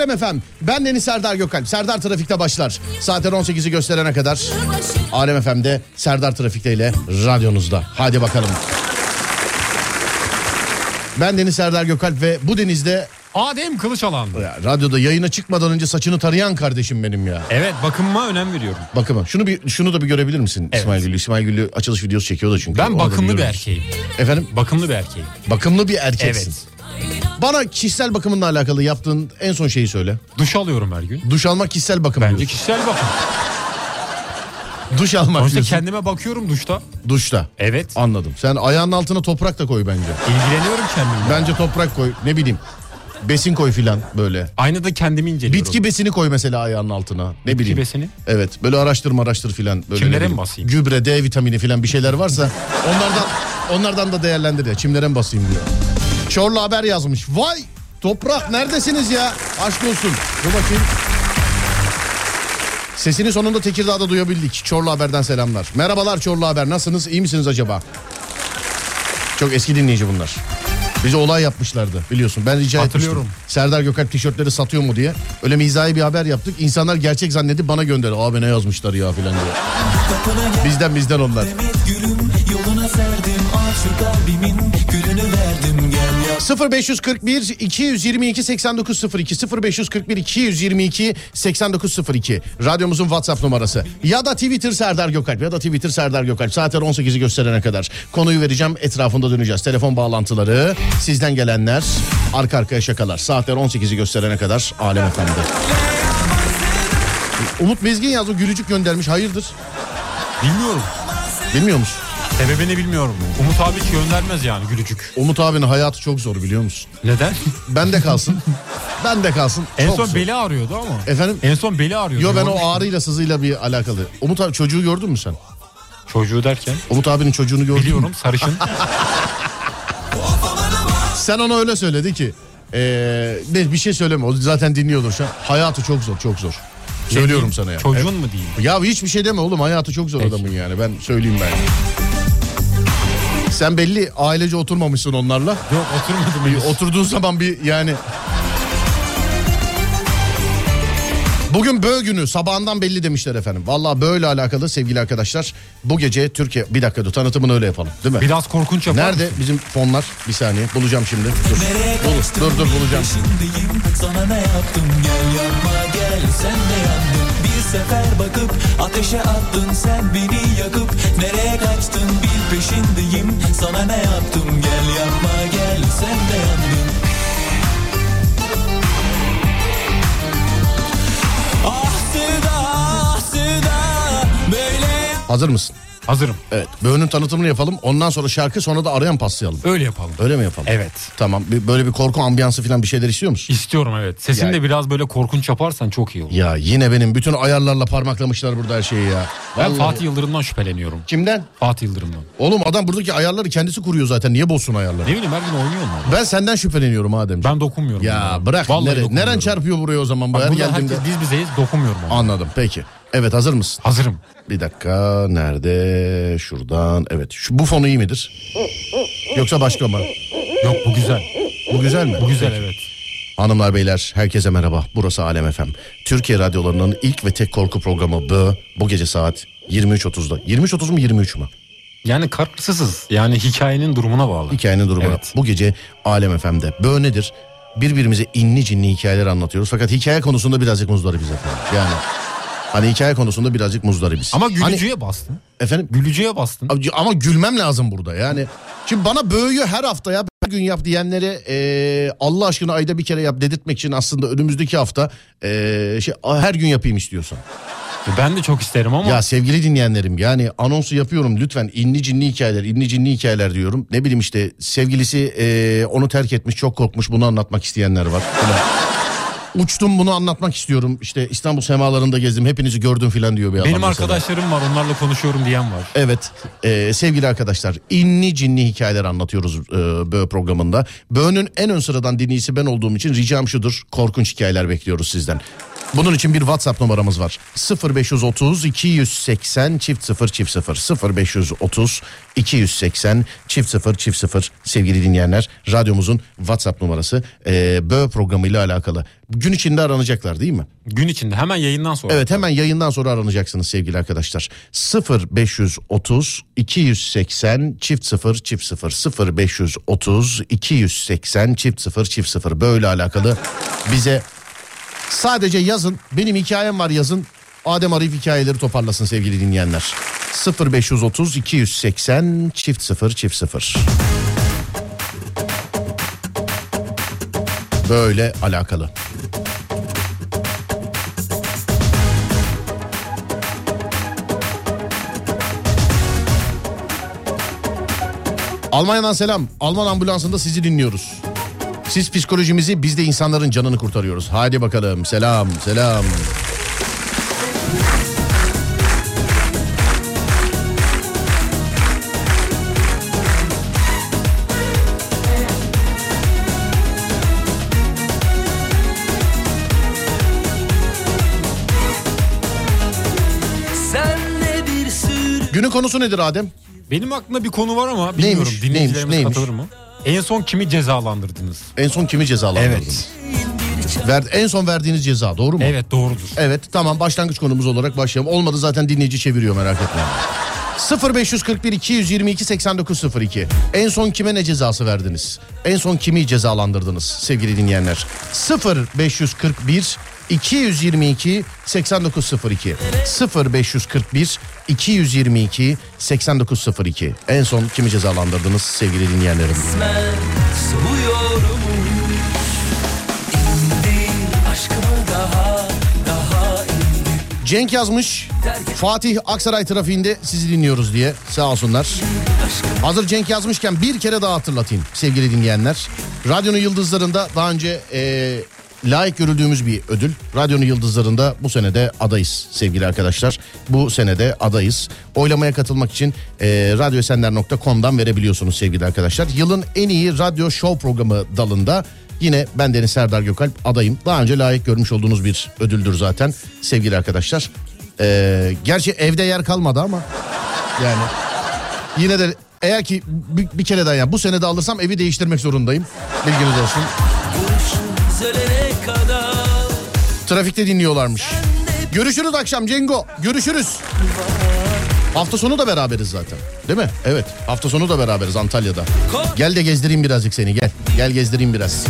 Alem Efem. Ben Deniz Serdar Gökalp. Serdar Trafik'te başlar. Saatler 18'i gösterene kadar Alem Efem'de Serdar Trafik'te ile radyonuzda. Hadi bakalım. Ben Deniz Serdar Gökalp ve bu denizde Adem Kılıçalan. ya, radyoda yayına çıkmadan önce saçını tarayan kardeşim benim ya. Evet bakımıma önem veriyorum. Bakın şunu bir şunu da bir görebilir misin Evet. İsmail Güllü? İsmail Güllü açılış videosu çekiyordu çünkü. Ben bakımlı bir erkeğim. Efendim Bakımlı bir erkeğim. bakımlı bir erkeksin. Evet. Bana kişisel bakımınla alakalı yaptığın en son şeyi söyle. Duş alıyorum her gün. Duş almak kişisel bakım Bence diyorsun. kişisel bakım. Duş almak Sonuçta diyorsun. kendime bakıyorum duşta. Duşta. Evet. Anladım. Sen ayağının altına toprak da koy bence. İlgileniyorum kendimle. Bence toprak koy. Ne bileyim. Besin koy filan böyle. Aynada kendimi inceliyorum. Bitki besini koy mesela ayağının altına. Ne bileyim. besini? Evet. Böyle araştırma araştır filan. Böyle Kimlere ne mi bileyim, basayım? Gübre, D vitamini filan bir şeyler varsa onlardan onlardan da değerlendir ya. Çimlere mi basayım diyor. Çorlu haber yazmış. Vay toprak neredesiniz ya? Aşk olsun. Dur bakayım. Sesini sonunda Tekirdağ'da duyabildik. Çorlu Haber'den selamlar. Merhabalar Çorlu Haber. Nasılsınız? İyi misiniz acaba? Çok eski dinleyici bunlar. Bize olay yapmışlardı biliyorsun. Ben rica Hatırlıyorum. etmiştim. Serdar Gökalp tişörtleri satıyor mu diye. Öyle mizahi bir haber yaptık. İnsanlar gerçek zannedip bana gönderdi. Abi ne yazmışlar ya filan diye. Bizden bizden onlar. Demet gülüm yoluna serdim aşık kalbimin gülünü verdim 0541 222 8902 0541 222 8902 radyomuzun WhatsApp numarası. Ya da Twitter Serdar Gökalp ya da Twitter Serdar Gökalp. Saatler 18'i gösterene kadar. Konuyu vereceğim etrafında döneceğiz. Telefon bağlantıları sizden gelenler arka arkaya şakalar. Saatler 18'i gösterene kadar Alem Efendi. Umut Bezgin yazdı gülücük göndermiş. Hayırdır? Bilmiyorum. bilmiyor musun? Sebebini bilmiyorum. Umut abi hiç göndermez yani gülücük. Umut abinin hayatı çok zor biliyor musun? Neden? Bende kalsın. Bende kalsın. en Çok son zor. beli ağrıyordu ama. Efendim? En son beli ağrıyordu. Yo ben o ağrıyla sızıyla bir alakalı. Umut abi çocuğu gördün mü sen? Çocuğu derken. Umut abinin çocuğunu gördün mü? Biliyorum sarışın. Sen ona öyle söyledi ki. Ee, ne bir şey söyleme o zaten dinliyordur şu an. Hayatı çok zor çok zor. Söylüyorum sana ya. Çocuğun mu diyeyim? Ya hiçbir şey deme oğlum hayatı çok zor adamın yani ben söyleyeyim ben. Sen belli ailece oturmamışsın onlarla. Yok oturmadım henüz. Oturduğun zaman bir yani... Bugün böğ günü sabahından belli demişler efendim. Vallahi böyle alakalı sevgili arkadaşlar. Bu gece Türkiye bir dakika dur tanıtımını öyle yapalım değil mi? Biraz korkunç yapar Nerede mısın? bizim fonlar? Bir saniye bulacağım şimdi. Dur. Bul, dur dur bulacağım. sana ne yaptım gel yanma gel sen de yandın Bir sefer bakıp ateşe attın sen beni yakıp Nereye kaçtın bil peşindeyim sana ne yaptım gel yanma gel sen de yandın Ah sevda ah sevda böyle Hazır mısın? Hazırım. Evet. Böğünün tanıtımını yapalım. Ondan sonra şarkı sonra da arayan paslayalım. Öyle yapalım. Öyle mi yapalım? Evet. Tamam. Bir, böyle bir korku ambiyansı falan bir şeyler istiyor musun? İstiyorum evet. Sesini Ya- de biraz böyle korkunç yaparsan çok iyi olur. Ya yine benim bütün ayarlarla parmaklamışlar burada her şeyi ya. Ben Vallahi. Fatih Yıldırım'dan şüpheleniyorum. Kimden? Fatih Yıldırım'dan. Oğlum adam buradaki ayarları kendisi kuruyor zaten. Niye bozsun ayarları? Ne bileyim her gün oynuyor mu? Ben senden şüpheleniyorum Ademciğim. Ben dokunmuyorum. Ya bunlara. bırak. Vallahi Nere, dokunmuyorum. neren çarpıyor buraya o zaman? Bu Bak her burada geldiğimde. herkes biz bizeyiz dokunmuyorum ona. Anladım peki. Evet hazır mısın? Hazırım. Bir dakika nerede? Şuradan. Evet. Şu, bu fonu iyi midir? Yoksa başka mı? Yok bu güzel. Bu güzel mi? Bu güzel evet. Hanımlar beyler herkese merhaba. Burası Alem FM. Türkiye radyolarının ilk ve tek korku programı Bö. Bu gece saat 23.30'da. 23.30 mu 23 mü? Yani kararsızız. Yani hikayenin durumuna bağlı. Hikayenin durumuna. Evet. Bu gece Alem FM'de. Bö nedir? Birbirimize inli cinli hikayeler anlatıyoruz. Fakat hikaye konusunda birazcık muzdaribiz efendim. Yani hani hikaye konusunda birazcık muzdaribiz. Ama Hani, gülücüye bastın. efendim Gülücüye bastın. ama gülmem lazım burada yani. Şimdi bana böğüyü her hafta ya her gün yap diyenlere eee, Allah aşkına ayda bir kere yap dedirtmek için aslında önümüzdeki hafta eee, şey her gün yapayım istiyorsan. Ben de çok isterim ama Ya sevgili dinleyenlerim yani anonsu yapıyorum lütfen inli cinli hikayeler inli cinli hikayeler diyorum. Ne bileyim işte sevgilisi eee, onu terk etmiş çok korkmuş bunu anlatmak isteyenler var. Uçtum bunu anlatmak istiyorum. İşte İstanbul semalarında gezdim. Hepinizi gördüm filan diyor bir adam. Benim mesela. arkadaşlarım var onlarla konuşuyorum diyen var. Evet e, sevgili arkadaşlar inni cinli hikayeler anlatıyoruz e, Bö programında. Bö'nün en ön sıradan dinleyicisi ben olduğum için ricam şudur korkunç hikayeler bekliyoruz sizden. Bunun için bir WhatsApp numaramız var 0530 280 çift 0 çift 0 0530 280 çift 0 çift 0 sevgili dinleyenler radyomuzun WhatsApp numarası e, Bö programıyla alakalı. Gün içinde aranacaklar değil mi? Gün içinde hemen yayından sonra. Evet hemen yayından sonra aranacaksınız sevgili arkadaşlar. 0530 280 çift 0 çift 0 0530 280 çift 0 çift 0 böyle alakalı bize sadece yazın benim hikayem var yazın Adem Arif hikayeleri toparlasın sevgili dinleyenler. 0530 280 çift 0 çift 0 Böyle alakalı. Almanya'dan selam. Alman ambulansında sizi dinliyoruz. Siz psikolojimizi biz de insanların canını kurtarıyoruz. Hadi bakalım selam selam. Günün konusu nedir Adem? Benim aklımda bir konu var ama bilmiyorum Neymiş, dinleyicilerimiz neymiş, neymiş? katılır mı? En son kimi cezalandırdınız? En son kimi cezalandırdınız? Evet. Ver, en son verdiğiniz ceza doğru mu? Evet doğrudur. Evet tamam başlangıç konumuz olarak başlayalım. Olmadı zaten dinleyici çeviriyor merak etme. 0541 222 8902 En son kime ne cezası verdiniz? En son kimi cezalandırdınız sevgili dinleyenler? 0541 222 8902 0541 222 8902 En son kimi cezalandırdınız sevgili dinleyenlerim? Cenk yazmış. Fatih Aksaray trafiğinde sizi dinliyoruz diye sağ olsunlar. Hazır Cenk yazmışken bir kere daha hatırlatayım sevgili dinleyenler. Radyonun Yıldızları'nda daha önce e, layık görüldüğümüz bir ödül. Radyonun Yıldızları'nda bu senede adayız sevgili arkadaşlar. Bu senede adayız. Oylamaya katılmak için e, radyoesenler.com'dan verebiliyorsunuz sevgili arkadaşlar. Yılın en iyi radyo show programı dalında Yine ben Deniz Serdar Gökalp adayım. Daha önce layık görmüş olduğunuz bir ödüldür zaten sevgili arkadaşlar. Ee, gerçi evde yer kalmadı ama yani yine de eğer ki bir, bir kere daha yani bu sene de alırsam evi değiştirmek zorundayım. Bilginiz olsun. Trafikte dinliyorlarmış. Görüşürüz akşam Cengo. Görüşürüz. Hafta sonu da beraberiz zaten. Değil mi? Evet. Hafta sonu da beraberiz Antalya'da. Gel de gezdireyim birazcık seni gel. Gel gezdireyim biraz.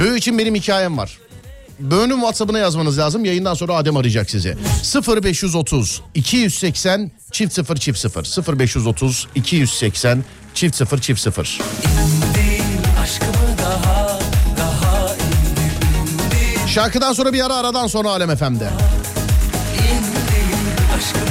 Böğ için benim hikayem var. Böğünün WhatsApp'ına yazmanız lazım. Yayından sonra Adem arayacak sizi. 0530 280 çift 0 çift 0 0530 280 çift 0 çift 0 Şarkıdan sonra bir ara aradan sonra Alem FM'de. Aşkımı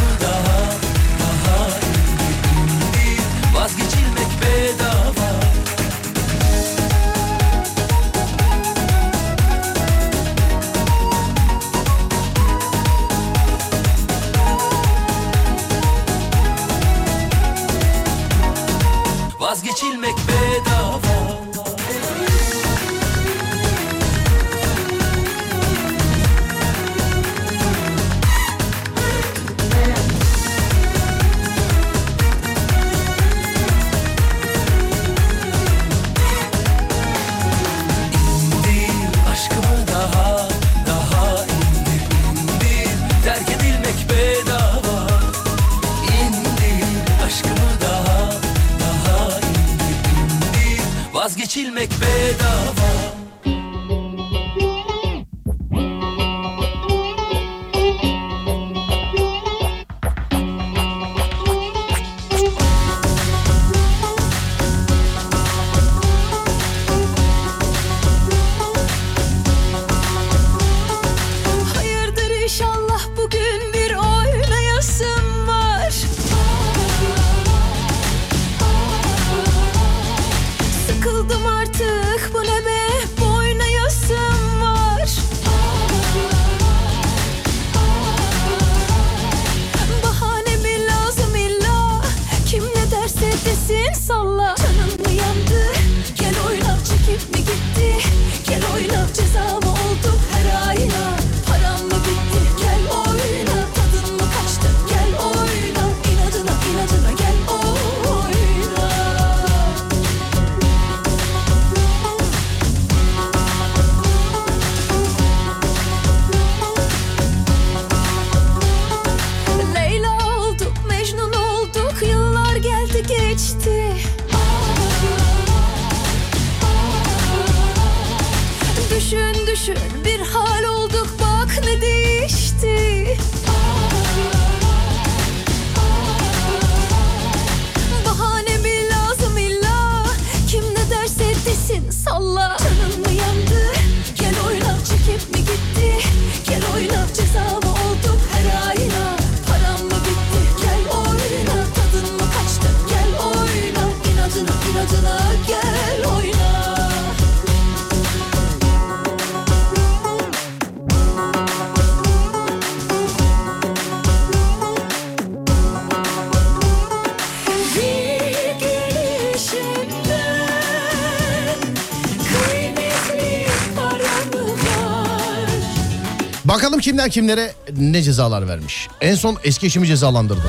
kimler kimlere ne cezalar vermiş. En son eski eşimi cezalandırdım.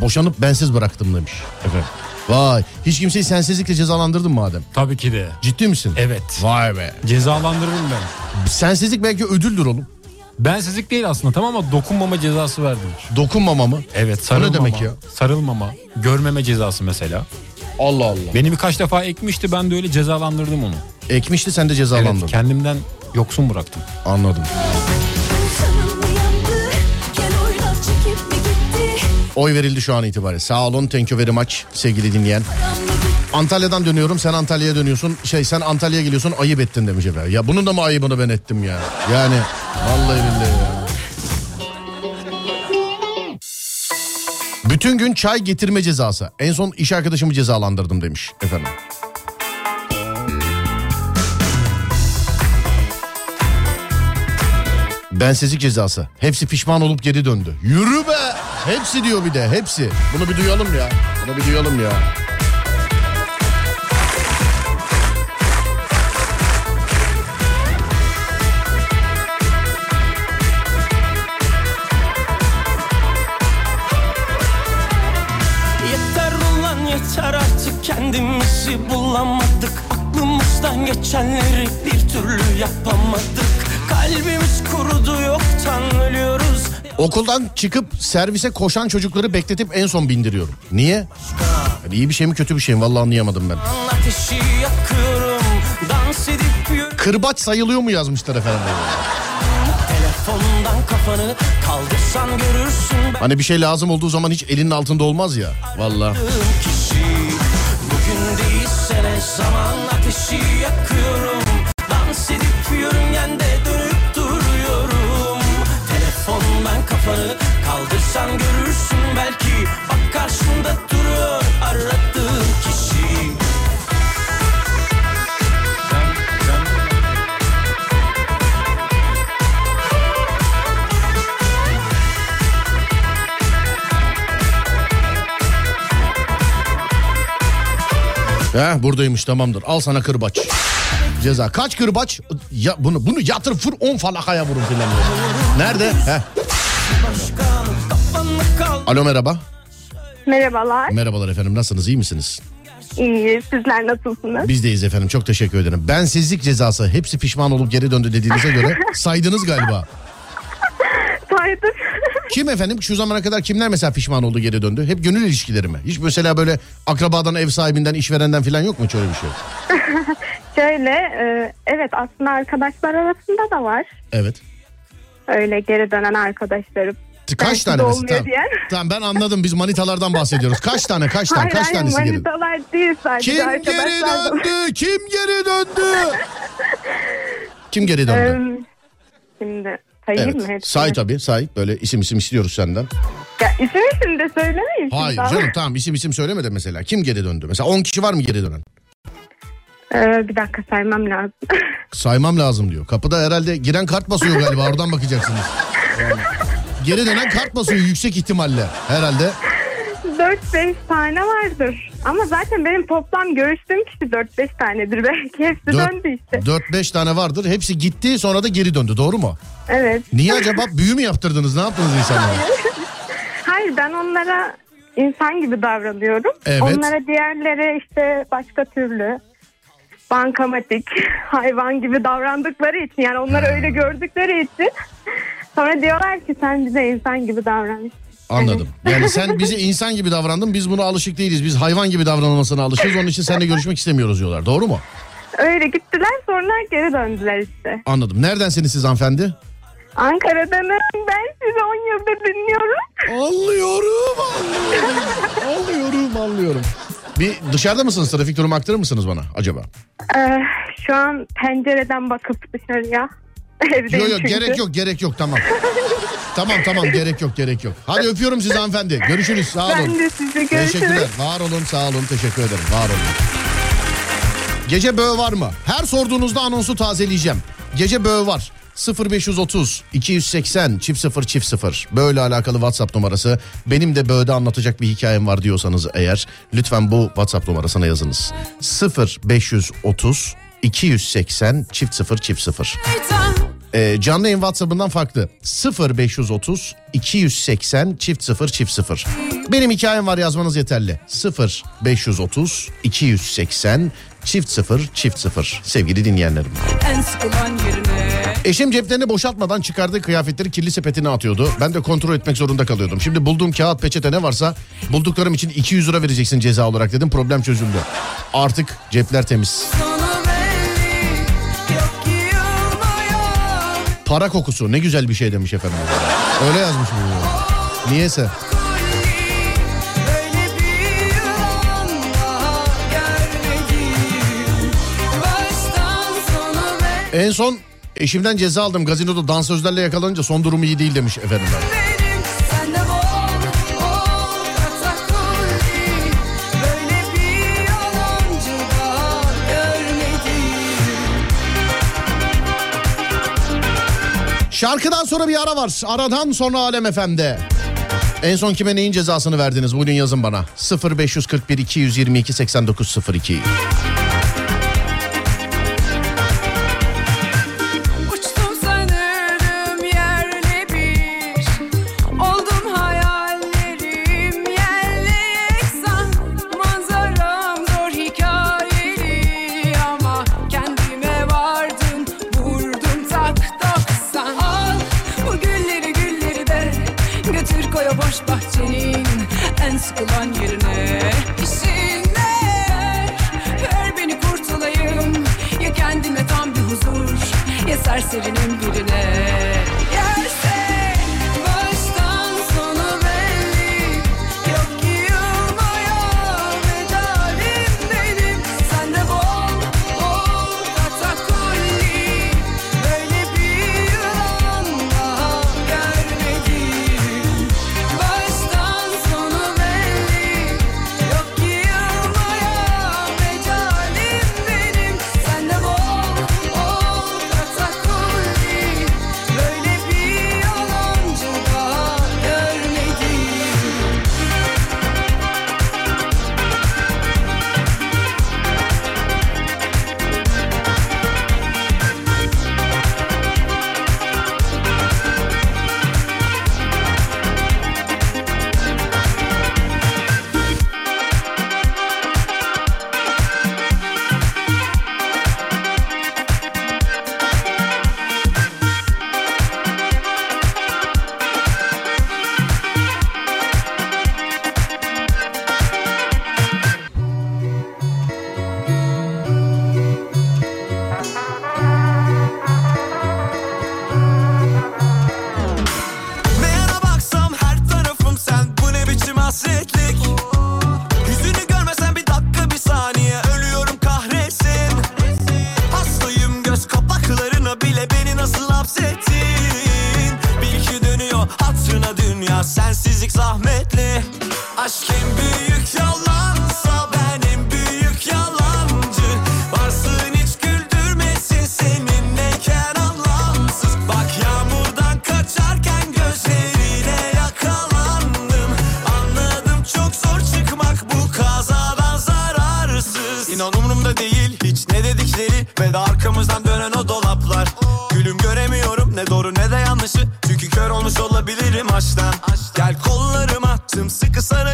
Boşanıp bensiz bıraktım demiş. Efendim. Vay hiç kimseyi sensizlikle cezalandırdın mı Adem? Tabii ki de. Ciddi misin? Evet. Vay be. Cezalandırırım ben. Sensizlik belki ödüldür oğlum. Bensizlik değil aslında tamam ama dokunmama cezası verdim. Dokunmama mı? Evet O sarılmama. ne demek ya? Sarılmama. Görmeme cezası mesela. Allah Allah. Beni birkaç defa ekmişti ben de öyle cezalandırdım onu. Ekmişti sen de Evet cezalandın. kendimden yoksun bıraktım. Anladım. Oy verildi şu an itibariyle. Sağ olun thank you very much sevgili dinleyen. Antalya'dan dönüyorum sen Antalya'ya dönüyorsun. Şey sen Antalya'ya geliyorsun ayıp ettin demiş efendim. Ya bunun da mı ayıbını ben ettim ya? Yani vallahi billahi ya. Bütün gün çay getirme cezası. En son iş arkadaşımı cezalandırdım demiş efendim. Bensizlik cezası. Hepsi pişman olup geri döndü. Yürü be! Hepsi diyor bir de hepsi. Bunu bir duyalım ya. Bunu bir duyalım ya. Kendimizi bulamadık Aklımızdan geçenleri bir türlü yapamadık Kalbimiz kurudu yoktan ölüyoruz Okuldan çıkıp servise koşan çocukları bekletip en son bindiriyorum. Niye? Yani iyi bir şey mi kötü bir şey mi? Vallahi anlayamadım ben. Kırbaç sayılıyor mu yazmışlar efendim. Kafanı ben Hani bir şey lazım olduğu zaman hiç elinin altında olmaz ya. Kişi Bugün değilse zaman ateşi kaldırsan görürsün belki Bak karşında duruyor aradığın kişi He buradaymış tamamdır. Al sana kırbaç. Ceza. Kaç kırbaç? Ya bunu bunu yatır fır 10 falakaya vurun filan. Nerede? He. Alo merhaba. Merhabalar. Merhabalar efendim nasılsınız iyi misiniz? İyi. Sizler nasılsınız? Bizdeyiz efendim çok teşekkür ederim. Bensizlik cezası hepsi pişman olup geri döndü dediğinize göre saydınız galiba. Saydım. Kim efendim şu zamana kadar kimler mesela pişman oldu geri döndü? Hep gönül ilişkileri mi? Hiç mesela böyle akrabadan ev sahibinden işverenden falan yok mu hiç öyle bir şey? Şöyle e, evet aslında arkadaşlar arasında da var. Evet. Öyle geri dönen arkadaşlarım. Kaç Belki tane mesela? Tamam, diyen. tamam ben anladım biz manitalardan bahsediyoruz. Kaç tane kaç tane Hayır kaç hayır tanesi geri? manitalar değil sadece Kim geri döndü? Kim geri döndü? Kim geri döndü? Şimdi sayayım mı Evet. hepsini? Say tabii say. Böyle isim isim istiyoruz senden. Ya isim isim de söylemeyin. Hayır şimdi. canım tamam isim isim söyleme de mesela. Kim geri döndü? Mesela 10 kişi var mı geri dönen? Ee, bir dakika saymam lazım. Saymam lazım diyor. Kapıda herhalde giren kart basıyor galiba oradan bakacaksınız. Yani geri dönen kart basıyor yüksek ihtimalle herhalde. 4-5 tane vardır. Ama zaten benim toplam görüştüğüm kişi 4-5 tanedir. Belki hepsi döndü işte. 4-5 tane vardır. Hepsi gitti sonra da geri döndü doğru mu? Evet. Niye acaba büyü mü yaptırdınız ne yaptınız insanlara? Hayır ben onlara insan gibi davranıyorum. Evet. Onlara diğerleri işte başka türlü bankamatik, hayvan gibi davrandıkları için yani onları öyle gördükleri için sonra diyorlar ki sen bize insan gibi davran. Anladım. Yani sen bize insan gibi davrandın biz buna alışık değiliz. Biz hayvan gibi davranılmasına alışığız onun için seninle görüşmek istemiyoruz diyorlar doğru mu? Öyle gittiler sonra geri döndüler işte. Anladım. Neredensiniz siz hanımefendi? Ankara'danım ben sizi 10 yıldır dinliyorum. Anlıyorum, anlıyorum. anlıyorum, anlıyorum. Bir dışarıda mısınız? Trafik durumu aktarır mısınız bana acaba? Ee, şu an pencereden bakıp dışarıya. Evdeyim Yok yok çünkü. gerek yok gerek yok tamam. tamam tamam gerek yok gerek yok. Hadi öpüyorum sizi hanımefendi. Görüşürüz sağ olun. Ben de sizi görüşürüz. Teşekkürler. Var olun sağ olun teşekkür ederim. Var olun. Gece böğü var mı? Her sorduğunuzda anonsu tazeleyeceğim. Gece böğü var. 0530 280 çift 0 çift 0 böyle alakalı WhatsApp numarası benim de böğde anlatacak bir hikayem var diyorsanız eğer lütfen bu WhatsApp numarasına yazınız 0530 280 çift 0 çift 0 ee, canlı yayın WhatsApp'ından farklı 0530 280 çift 0 çift 0 benim hikayem var yazmanız yeterli 0530 280 çift 0 çift 0 sevgili dinleyenlerim. Eşim ceplerini boşaltmadan çıkardığı kıyafetleri kirli sepetine atıyordu. Ben de kontrol etmek zorunda kalıyordum. Şimdi bulduğum kağıt peçete ne varsa bulduklarım için 200 lira vereceksin ceza olarak dedim. Problem çözüldü. Artık cepler temiz. Sonu Para kokusu ne güzel bir şey demiş efendim. Öyle yazmış bu. Niyeyse. En son eşimden ceza aldım. Gazinoda dansözlerle yakalanınca son durumu iyi değil demiş efendim. benim Şarkıdan sonra bir ara var. Aradan sonra Alem FM'de. En son kime neyin cezasını verdiniz? Bugün yazın bana. 0541 222 8902. Serserinin birine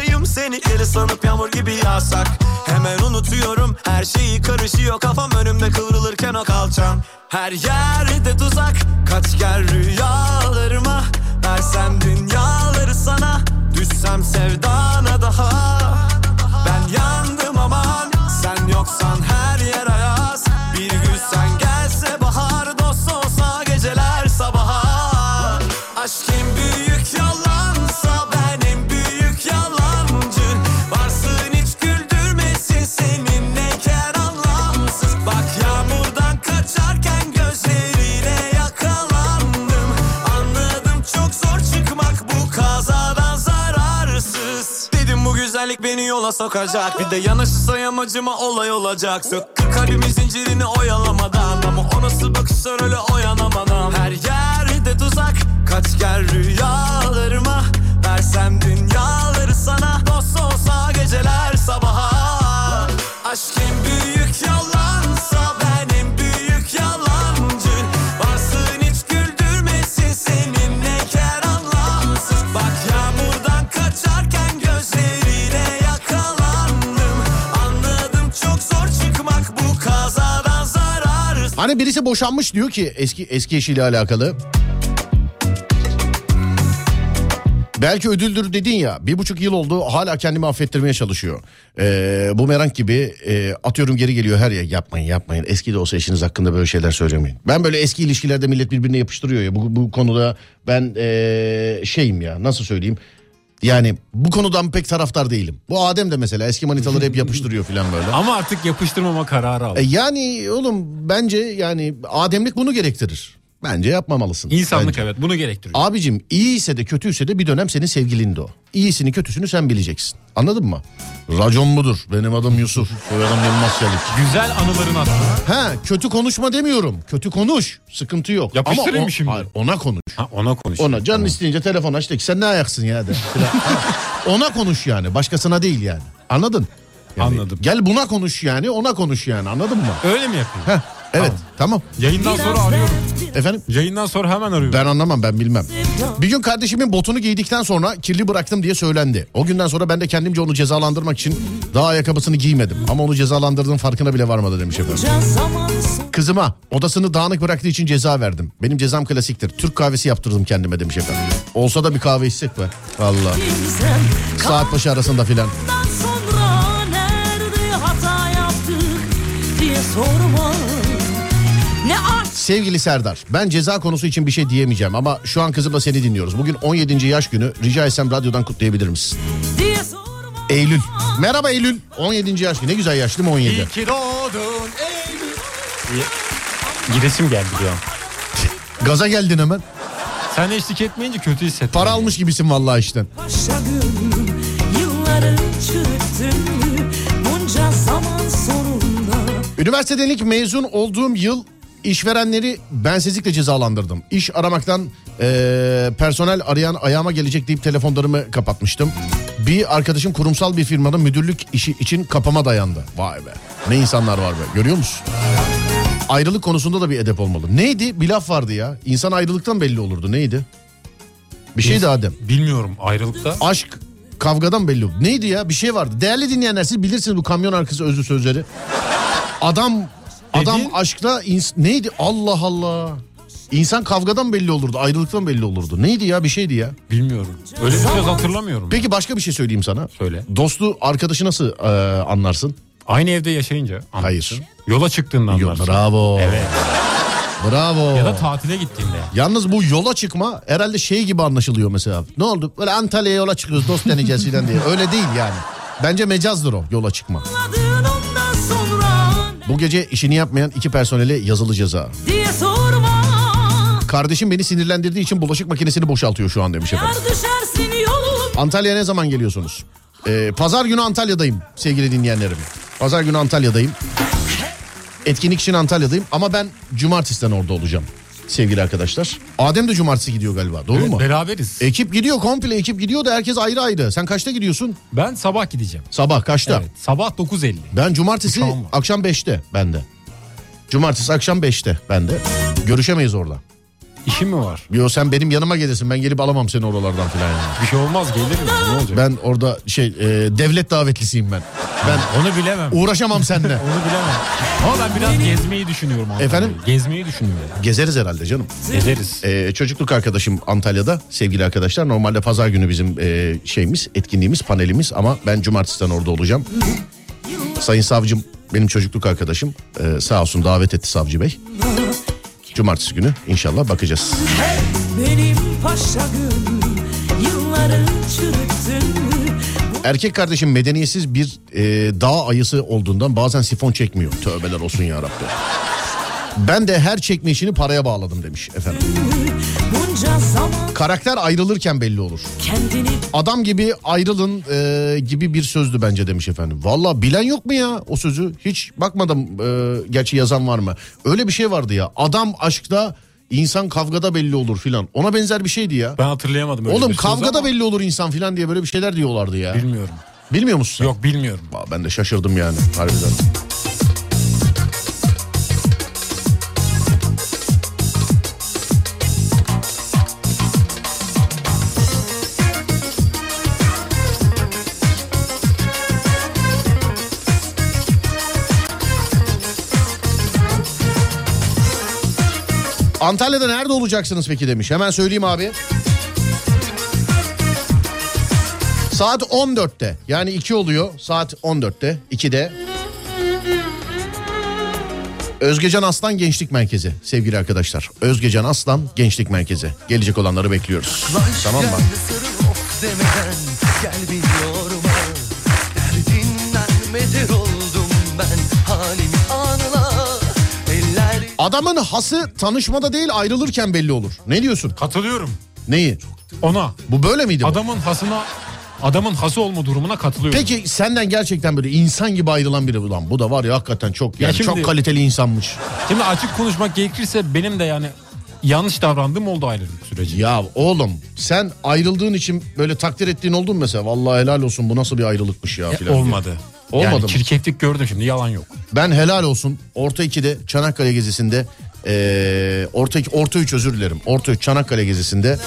sarayım seni Deli sanıp yağmur gibi yağsak. Hemen unutuyorum her şeyi karışıyor. Kafam önümde kıvrılırken o kalçam. Her yerde tuzak kaç gel rüyalarıma. Versem dünyaları sana Düşsem sevdana daha sokacak. Bir de yanaşırsa yamacıma olay olacak. Söktü kalbimin zincirini oyalamadan. Ama o nasıl bakışlar öyle oyanamadan. Her yerde tuzak. Kaç gel rüyalarıma. Versem dünyaları sana. Dost olsa geceler Hani birisi boşanmış diyor ki eski eski eşiyle alakalı. Belki ödüldür dedin ya bir buçuk yıl oldu hala kendimi affettirmeye çalışıyor. Ee, bu merak gibi e, atıyorum geri geliyor her yer yapmayın yapmayın eski de olsa eşiniz hakkında böyle şeyler söylemeyin. Ben böyle eski ilişkilerde millet birbirine yapıştırıyor ya bu, bu konuda ben e, şeyim ya nasıl söyleyeyim. Yani bu konudan pek taraftar değilim. Bu Adem de mesela eski manitaları hep yapıştırıyor falan böyle. Ama artık yapıştırmama kararı E aldım. yani oğlum bence yani ademlik bunu gerektirir. Bence yapmamalısın. İnsanlık Bence. evet bunu gerektiriyor. Abicim iyiyse de kötüyse de bir dönem senin sevgilin de o. İyisini kötüsünü sen bileceksin. Anladın mı? Racon budur. Benim adım Yusuf. Soyadım Yılmaz Çelik. Güzel anıların aslında. Ha kötü konuşma demiyorum. Kötü konuş. Sıkıntı yok. Yapıştırayım Ama o- şimdi. Hayır, ona konuş. Ha, ona konuş. Ona canın isteyince telefon aç de ki sen ne ayaksın ya de. Ona konuş yani. Başkasına değil yani. Anladın? Yani Anladım. Gel buna konuş yani ona konuş yani anladın mı? Öyle mi yapayım? Heh, evet tamam. Yayından sonra arıyorum. Efendim? Yayından sonra hemen arıyorum. Ben anlamam ben bilmem. Bir gün kardeşimin botunu giydikten sonra kirli bıraktım diye söylendi. O günden sonra ben de kendimce onu cezalandırmak için daha ayakkabısını giymedim. Ama onu cezalandırdığım farkına bile varmadı demiş efendim. Kızıma odasını dağınık bıraktığı için ceza verdim. Benim cezam klasiktir. Türk kahvesi yaptırdım kendime demiş efendim. Olsa da bir kahve içsek be. Valla. Saat başı arasında filan. Sevgili Serdar, ben ceza konusu için bir şey diyemeyeceğim ama şu an kızımla seni dinliyoruz. Bugün 17. yaş günü. Rica etsem radyodan kutlayabilir misin? Eylül. Merhaba Eylül. 17. yaş günü. Ne güzel yaş değil mi 17? İyi ki doğdun Eylül. Giresim geldi bir an. Gaza geldin hemen. Sen eşlik etmeyince kötü hissettim. Para almış gibisin vallahi işten. Yılları bunca zaman sonunda. Üniversiteden ilk mezun olduğum yıl işverenleri bensizlikle cezalandırdım. İş aramaktan eee, personel arayan ayağıma gelecek deyip telefonlarımı kapatmıştım. Bir arkadaşım kurumsal bir firmanın müdürlük işi için kapama dayandı. Vay be. Ne insanlar var be. Görüyor musun? Ayrılık konusunda da bir edep olmalı. Neydi? Bir laf vardı ya. İnsan ayrılıktan belli olurdu. Neydi? Bir şeydi Adem. Bilmiyorum ayrılıkta. Aşk kavgadan belli oldu. Neydi ya? Bir şey vardı. Değerli dinleyenler siz bilirsiniz bu kamyon arkası özlü sözleri. Adam adam Dediğin- aşkta ins- neydi? Allah Allah. İnsan kavgadan belli olurdu, ayrılıktan belli olurdu. Neydi ya? Bir şeydi ya. Bilmiyorum. Öyle bir söz hatırlamıyorum. Peki başka bir şey söyleyeyim sana. Söyle. Dostu, arkadaşı nasıl e, anlarsın? Aynı evde yaşayınca anlarsın. Hayır. Yola çıktığında Yo, anlarsın. bravo. Evet. Bravo. Ya da tatile gittiğinde. Yalnız bu yola çıkma herhalde şey gibi anlaşılıyor mesela. Ne oldu? Böyle Antalya'ya yola çıkıyoruz dost deneyeceğiz filan diye. Öyle değil yani. Bence mecazdır o yola çıkma. Bu gece işini yapmayan iki personele yazılı ceza. diye sorma. Kardeşim beni sinirlendirdiği için bulaşık makinesini boşaltıyor şu an demiş efendim. Antalya'ya ne zaman geliyorsunuz? Ee, Pazar günü Antalya'dayım sevgili dinleyenlerim. Pazar günü Antalya'dayım. Etkinlik için Antalya'dayım ama ben cumartesiden orada olacağım sevgili arkadaşlar. Adem de cumartesi gidiyor galiba doğru Evet, mu? Beraberiz. Ekip gidiyor komple ekip gidiyor da herkes ayrı ayrı. Sen kaçta gidiyorsun? Ben sabah gideceğim. Sabah kaçta? Evet, sabah 9.50. Ben cumartesi akşam 5'te bende. Cumartesi akşam 5'te bende. Görüşemeyiz orada. İşim mi var? Yo sen benim yanıma gelirsin ben gelip alamam seni oralardan filan yani. Bir şey olmaz gelirim. Ne olacak? Ben orada şey e, devlet davetlisiyim ben. Ben Onu bilemem. uğraşamam seninle. Onu bilemem. Ama ben biraz gezmeyi düşünüyorum. Antalya'yı. Efendim? Gezmeyi düşünüyorum. Gezeriz herhalde canım. Gezeriz. E, çocukluk arkadaşım Antalya'da sevgili arkadaşlar. Normalde pazar günü bizim e, şeyimiz, etkinliğimiz, panelimiz ama ben cumartesiden orada olacağım. Sayın savcım benim çocukluk arkadaşım. E, sağ olsun davet etti savcı bey. Cumartesi günü inşallah bakacağız. Benim paşa gönlüm yılları çürüttün? Erkek kardeşim medeniyetsiz bir e, dağ ayısı olduğundan bazen sifon çekmiyor. Tövbeler olsun ya Rabbi. Ben de her çekme işini paraya bağladım demiş efendim. Bunca Karakter ayrılırken belli olur. Kendini Adam gibi ayrılın e, gibi bir sözdü bence demiş efendim. Valla bilen yok mu ya o sözü? Hiç bakmadım e, gerçi yazan var mı? Öyle bir şey vardı ya. Adam aşkta insan kavgada belli olur filan. Ona benzer bir şeydi ya. Ben hatırlayamadım öyle Oğlum bir kavgada ama belli olur insan filan diye böyle bir şeyler diyorlardı ya. Bilmiyorum. Bilmiyor musun sen? Yok bilmiyorum. Ben de şaşırdım yani harbiden. Antalya'da nerede olacaksınız peki demiş. Hemen söyleyeyim abi. Saat 14'te yani 2 oluyor saat 14'te 2'de. Özgecan Aslan Gençlik Merkezi sevgili arkadaşlar. Özgecan Aslan Gençlik Merkezi. Gelecek olanları bekliyoruz. Tamam mı? demeden gel bir yorma Derdinden medet oldum ben Adamın hası tanışmada değil ayrılırken belli olur. Ne diyorsun? Katılıyorum. Neyi? Ona. Bu böyle miydi bu? Adamın hasına adamın hası olma durumuna katılıyorum. Peki senden gerçekten böyle insan gibi ayrılan biri ulan bu da var ya hakikaten çok yani Ya şimdi- çok kaliteli insanmış. Şimdi açık konuşmak gerekirse benim de yani yanlış davrandığım oldu ayrılık süreci. Ya oğlum sen ayrıldığın için böyle takdir ettiğin oldu mu mesela? Vallahi helal olsun bu nasıl bir ayrılıkmış ya Ya filan. diye. Olmadı. Yani mı? çirkeflik gördüm şimdi yalan yok. Ben helal olsun Orta 2'de Çanakkale gezisinde eee Orta 2, Orta 3 özür dilerim. Orta 3 Çanakkale gezisinde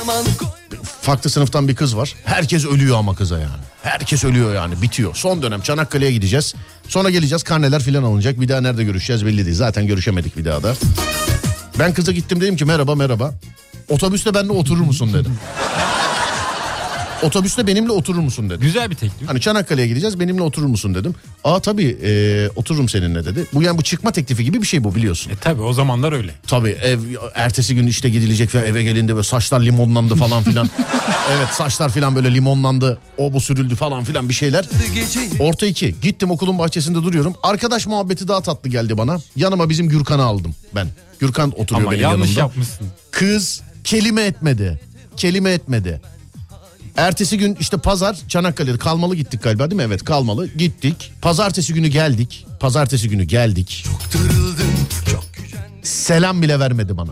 farklı sınıftan bir kız var. Herkes ölüyor ama kıza yani. Herkes ölüyor yani bitiyor. Son dönem Çanakkale'ye gideceğiz. Sonra geleceğiz karneler filan alınacak. Bir daha nerede görüşeceğiz belli değil. Zaten görüşemedik bir daha da. Ben kıza gittim dedim ki merhaba merhaba. Otobüste benimle oturur musun dedim. Otobüste benimle oturur musun dedi. Güzel bir teklif. Hani Çanakkale'ye gideceğiz benimle oturur musun dedim. Aa tabii e, otururum seninle dedi. Bu yani bu çıkma teklifi gibi bir şey bu biliyorsun. E tabi o zamanlar öyle. Tabii ev ertesi gün işte gidilecek ve eve gelindi ve saçlar limonlandı falan filan. evet saçlar filan böyle limonlandı. O bu sürüldü falan filan bir şeyler. Orta iki. Gittim okulun bahçesinde duruyorum. Arkadaş muhabbeti daha tatlı geldi bana. Yanıma bizim Gürkan'ı aldım ben. Gürkan oturuyor Ama benim yanlış yanımda. yapmışsın. Kız kelime etmedi. Kelime etmedi. Ertesi gün işte pazar Çanakkale'de kalmalı gittik galiba değil mi? Evet kalmalı gittik. Pazartesi günü geldik. Pazartesi günü geldik. Çok güzel Selam bile vermedi bana.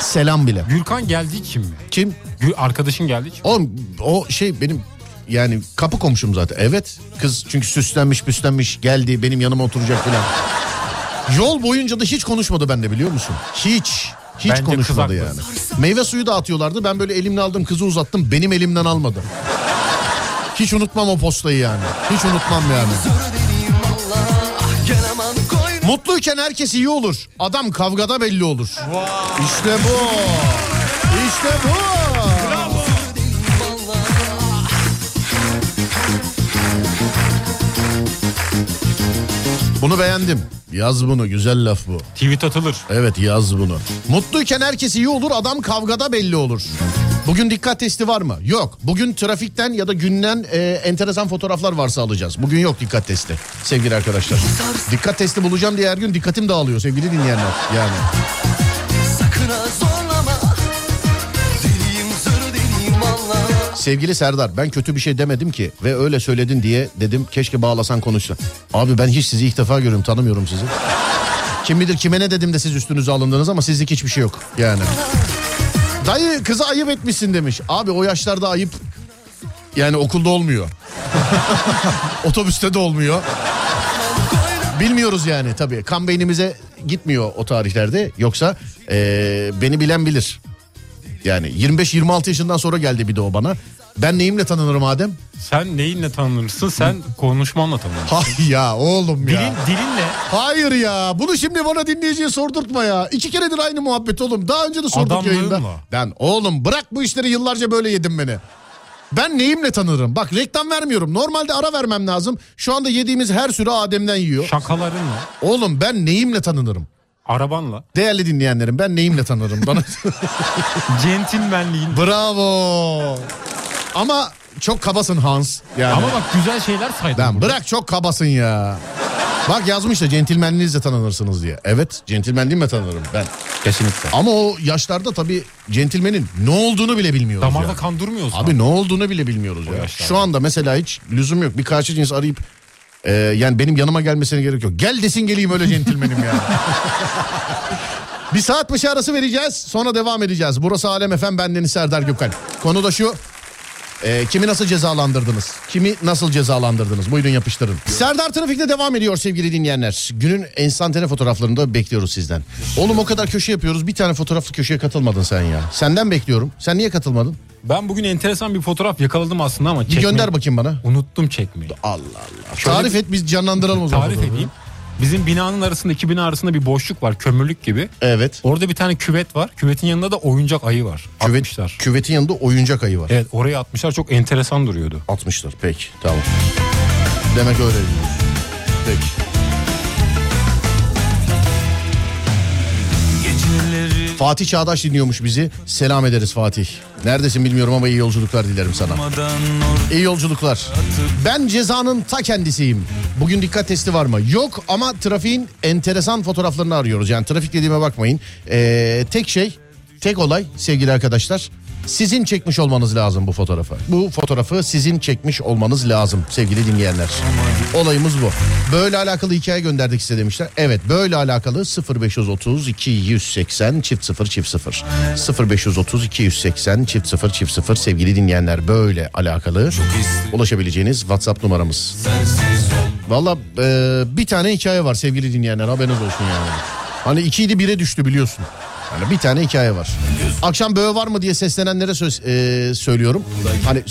Selam bile. Gürkan geldiği için mi? Kim? Gül, arkadaşın geldiği için. Oğlum o şey benim yani kapı komşum zaten. Evet kız çünkü süslenmiş püslenmiş geldi benim yanıma oturacak falan. Yol boyunca da hiç konuşmadı benimle biliyor musun? Hiç. Hiç Bence konuşmadı yani. Meyve suyu dağıtıyorlardı. Ben böyle elimle aldım kızı uzattım. Benim elimden almadı. Hiç unutmam o postayı yani. Hiç unutmam yani. Mutluyken herkes iyi olur. Adam kavgada belli olur. İşte bu. İşte bu. Bunu beğendim. Yaz bunu güzel laf bu. Tweet atılır. Evet yaz bunu. Mutluyken herkes iyi olur adam kavgada belli olur. Bugün dikkat testi var mı? Yok. Bugün trafikten ya da günden e, enteresan fotoğraflar varsa alacağız. Bugün yok dikkat testi sevgili arkadaşlar. Dikkat testi bulacağım diye her gün dikkatim dağılıyor sevgili dinleyenler. Yani. sakın ha Sevgili Serdar ben kötü bir şey demedim ki ve öyle söyledin diye dedim keşke bağlasan konuşsa. Abi ben hiç sizi ilk defa görüyorum tanımıyorum sizi. Kim bilir kime ne dedim de siz üstünüze alındınız ama sizlik hiçbir şey yok yani. Dayı kızı ayıp etmişsin demiş. Abi o yaşlarda ayıp yani okulda olmuyor. Otobüste de olmuyor. Bilmiyoruz yani tabii. Kan beynimize gitmiyor o tarihlerde. Yoksa eee, beni bilen bilir. Yani 25-26 yaşından sonra geldi bir de o bana. Ben neyimle tanınırım Adem? Sen neyinle tanınırsın? Sen konuşmanla tanınırsın. Hay ya oğlum ya. Dilin, dilinle Hayır ya bunu şimdi bana dinleyiciye sordurtma ya. İki keredir aynı muhabbet oğlum. Daha önce de sorduk Adamlığınla. yayında. Ben oğlum bırak bu işleri yıllarca böyle yedim beni. Ben neyimle tanırım? Bak reklam vermiyorum. Normalde ara vermem lazım. Şu anda yediğimiz her sürü Adem'den yiyor. şakalarınla, Oğlum ben neyimle tanınırım? Arabanla, Değerli dinleyenlerim ben neyimle tanırım? Bana... centilmenliğin. Bravo. Ama çok kabasın Hans. Yani. Ama bak güzel şeyler saydın. Ben burada. bırak çok kabasın ya. Bak yazmış da centilmenliğinizle tanınırsınız diye. Evet centilmenliğimle tanınırım ben. Kesinlikle. Ama o yaşlarda tabii centilmenin ne olduğunu bile bilmiyoruz. Damarda yani. kan durmuyor o zaman. Abi ne olduğunu bile bilmiyoruz ya. yaşlarda. Şu anda mesela hiç lüzum yok. Bir karşı cins arayıp e, yani benim yanıma gelmesine gerek yok. Gel desin geleyim öyle centilmenim yani. Bir saat başı arası vereceğiz. Sonra devam edeceğiz. Burası Alem Efem bendeniz Serdar Gökalp. Konu da şu. e, kimi nasıl cezalandırdınız? Kimi nasıl cezalandırdınız? Buyurun yapıştırın. Serdar Trafik'te devam ediyor sevgili dinleyenler. Günün enstantane fotoğraflarını da bekliyoruz sizden. Oğlum o kadar köşe yapıyoruz. Bir tane fotoğraflı köşeye katılmadın sen ya. Senden bekliyorum. Sen niye katılmadın? Ben bugün enteresan bir fotoğraf yakaladım aslında ama Bir çekmeyi- gönder bakayım bana. Unuttum çekmeyi. Allah Allah. Tarif et biz canlandıralım o zaman. Tarif edeyim. Bizim binanın arasında iki bina arasında bir boşluk var kömürlük gibi. Evet. Orada bir tane küvet var. Küvetin yanında da oyuncak ayı var. Küvet, Atmışlar. küvetin yanında oyuncak ayı var. Evet oraya atmışlar çok enteresan duruyordu. Atmışlar. Peki tamam. Demek öyle. Peki. Fatih Çağdaş dinliyormuş bizi. Selam ederiz Fatih. Neredesin bilmiyorum ama iyi yolculuklar dilerim sana. İyi yolculuklar. Ben cezanın ta kendisiyim. Bugün dikkat testi var mı? Yok ama trafiğin enteresan fotoğraflarını arıyoruz. Yani trafik dediğime bakmayın. Ee, tek şey, tek olay sevgili arkadaşlar. Sizin çekmiş olmanız lazım bu fotoğrafı. Bu fotoğrafı sizin çekmiş olmanız lazım sevgili dinleyenler. Olayımız bu. Böyle alakalı hikaye gönderdik size demişler. Evet böyle alakalı 0530 280 çift 0 çift 0. 0530 280 çift 0 çift 0 sevgili dinleyenler böyle alakalı ulaşabileceğiniz WhatsApp numaramız. Valla e, bir tane hikaye var sevgili dinleyenler haberiniz olsun yani. Hani ikiydi bire düştü biliyorsun. Yani bir tane hikaye var. Akşam böğü var mı diye seslenenlere söz, e, söylüyorum. Hani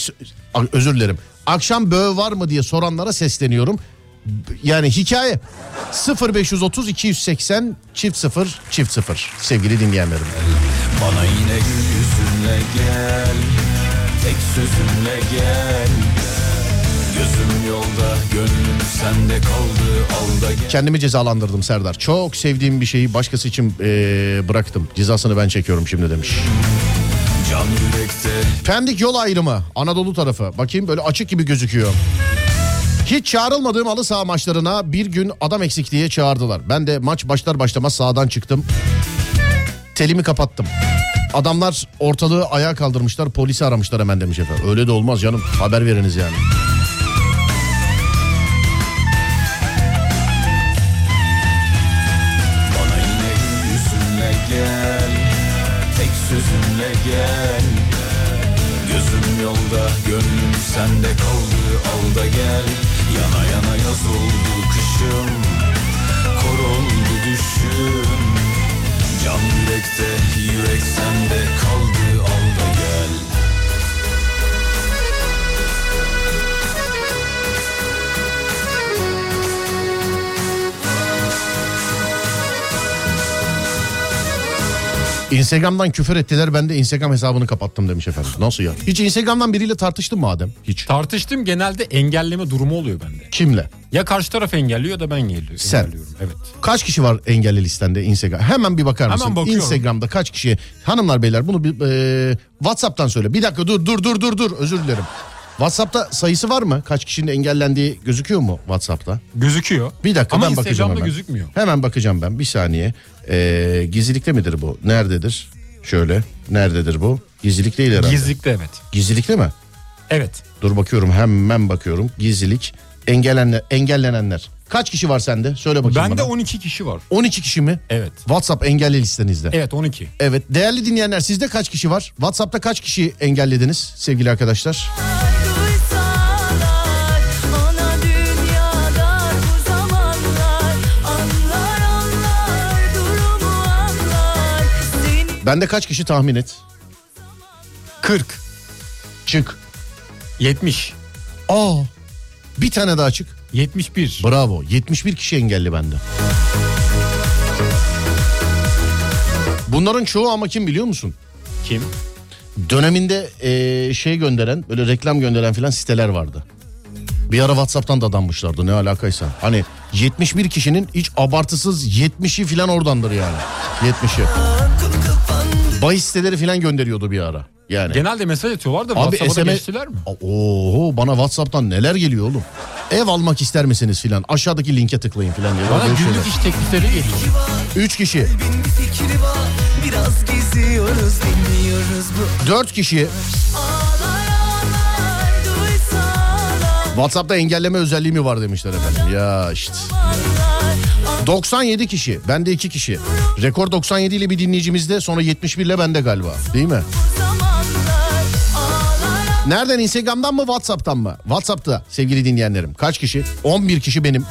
özür dilerim. Akşam böğü var mı diye soranlara sesleniyorum. Yani hikaye 0530 280 çift 0 çift 0 sevgili dinleyenlerim. Bana yine gel Tek sözünle gel Gözüm yolda gönlüm sende kaldı Al da gel Kendimi cezalandırdım Serdar. Çok sevdiğim bir şeyi başkası için e, bıraktım. Cezasını ben çekiyorum şimdi demiş. Can yürekte Pendik yol ayrımı Anadolu tarafı. Bakayım böyle açık gibi gözüküyor. Hiç çağrılmadığım halı saha maçlarına bir gün adam eksikliğe çağırdılar. Ben de maç başlar başlamaz sahadan çıktım. Telimi kapattım. Adamlar ortalığı ayağa kaldırmışlar polisi aramışlar hemen demiş efendim. Öyle de olmaz canım haber veriniz yani. Gel Gözüm yolda gönlüm sende kaldı Al da gel. Yana yana yaz oldu kışım Kor oldu düşüm. Can yürekte yürek sende kaldı Al da Instagram'dan küfür ettiler ben de Instagram hesabını kapattım demiş efendim. Nasıl ya? Hiç Instagram'dan biriyle tartıştın mı Adem? Hiç. Tartıştım genelde engelleme durumu oluyor bende. Kimle? Ya karşı taraf engelliyor ya da ben engelliyorum. Sen. engelliyorum. Evet. Kaç kişi var engelli listende Instagram? Hemen bir bakar Hemen mısın? bakıyorum. Instagram'da kaç kişi? Hanımlar beyler bunu bir e, WhatsApp'tan söyle. Bir dakika dur dur dur dur dur özür dilerim. WhatsApp'ta sayısı var mı? Kaç kişinin engellendiği gözüküyor mu WhatsApp'ta? Gözüküyor. Bir dakika Ama ben bakacağım hemen. gözükmüyor. Hemen bakacağım ben bir saniye. E, gizlilikte midir bu? Nerededir? Şöyle nerededir bu? Gizlilik değil herhalde. Gizlilikte evet. Gizlilikte mi? Evet. Dur bakıyorum hemen bakıyorum. Gizlilik engellenenler. engellenenler. Kaç kişi var sende? Söyle bakayım Bende bana. 12 kişi var. 12 kişi mi? Evet. WhatsApp engelli listenizde. Evet 12. Evet değerli dinleyenler sizde kaç kişi var? WhatsApp'ta kaç kişi engellediniz sevgili arkadaşlar? Bende kaç kişi tahmin et? 40. Çık. 70. Aa bir tane daha çık. 71. Bravo 71 kişi engelli bende. Bunların çoğu ama kim biliyor musun? Kim? Döneminde eee, şey gönderen böyle reklam gönderen filan siteler vardı. Bir ara Whatsapp'tan da adanmışlardı ne alakaysa. Hani 71 kişinin hiç abartısız 70'i filan oradandır yani. 70'i. Bahis siteleri filan gönderiyordu bir ara. Yani. Genelde mesaj atıyorlar da Abi WhatsApp'a SMS... geçtiler mi? Oho bana Whatsapp'tan neler geliyor oğlum. Ev almak ister misiniz filan? Aşağıdaki linke tıklayın filan diyor. Bana Böyle günlük şeyler. iş teklifleri geliyor. Üç kişi. Dört kişi. WhatsApp'ta engelleme özelliği mi var demişler efendim. Ya işte. 97 kişi. Bende 2 kişi. Rekor 97 ile bir dinleyicimizde sonra 71 ile bende galiba. Değil mi? Nereden? Instagram'dan mı WhatsApp'tan mı? WhatsApp'ta sevgili dinleyenlerim. Kaç kişi? 11 kişi benim.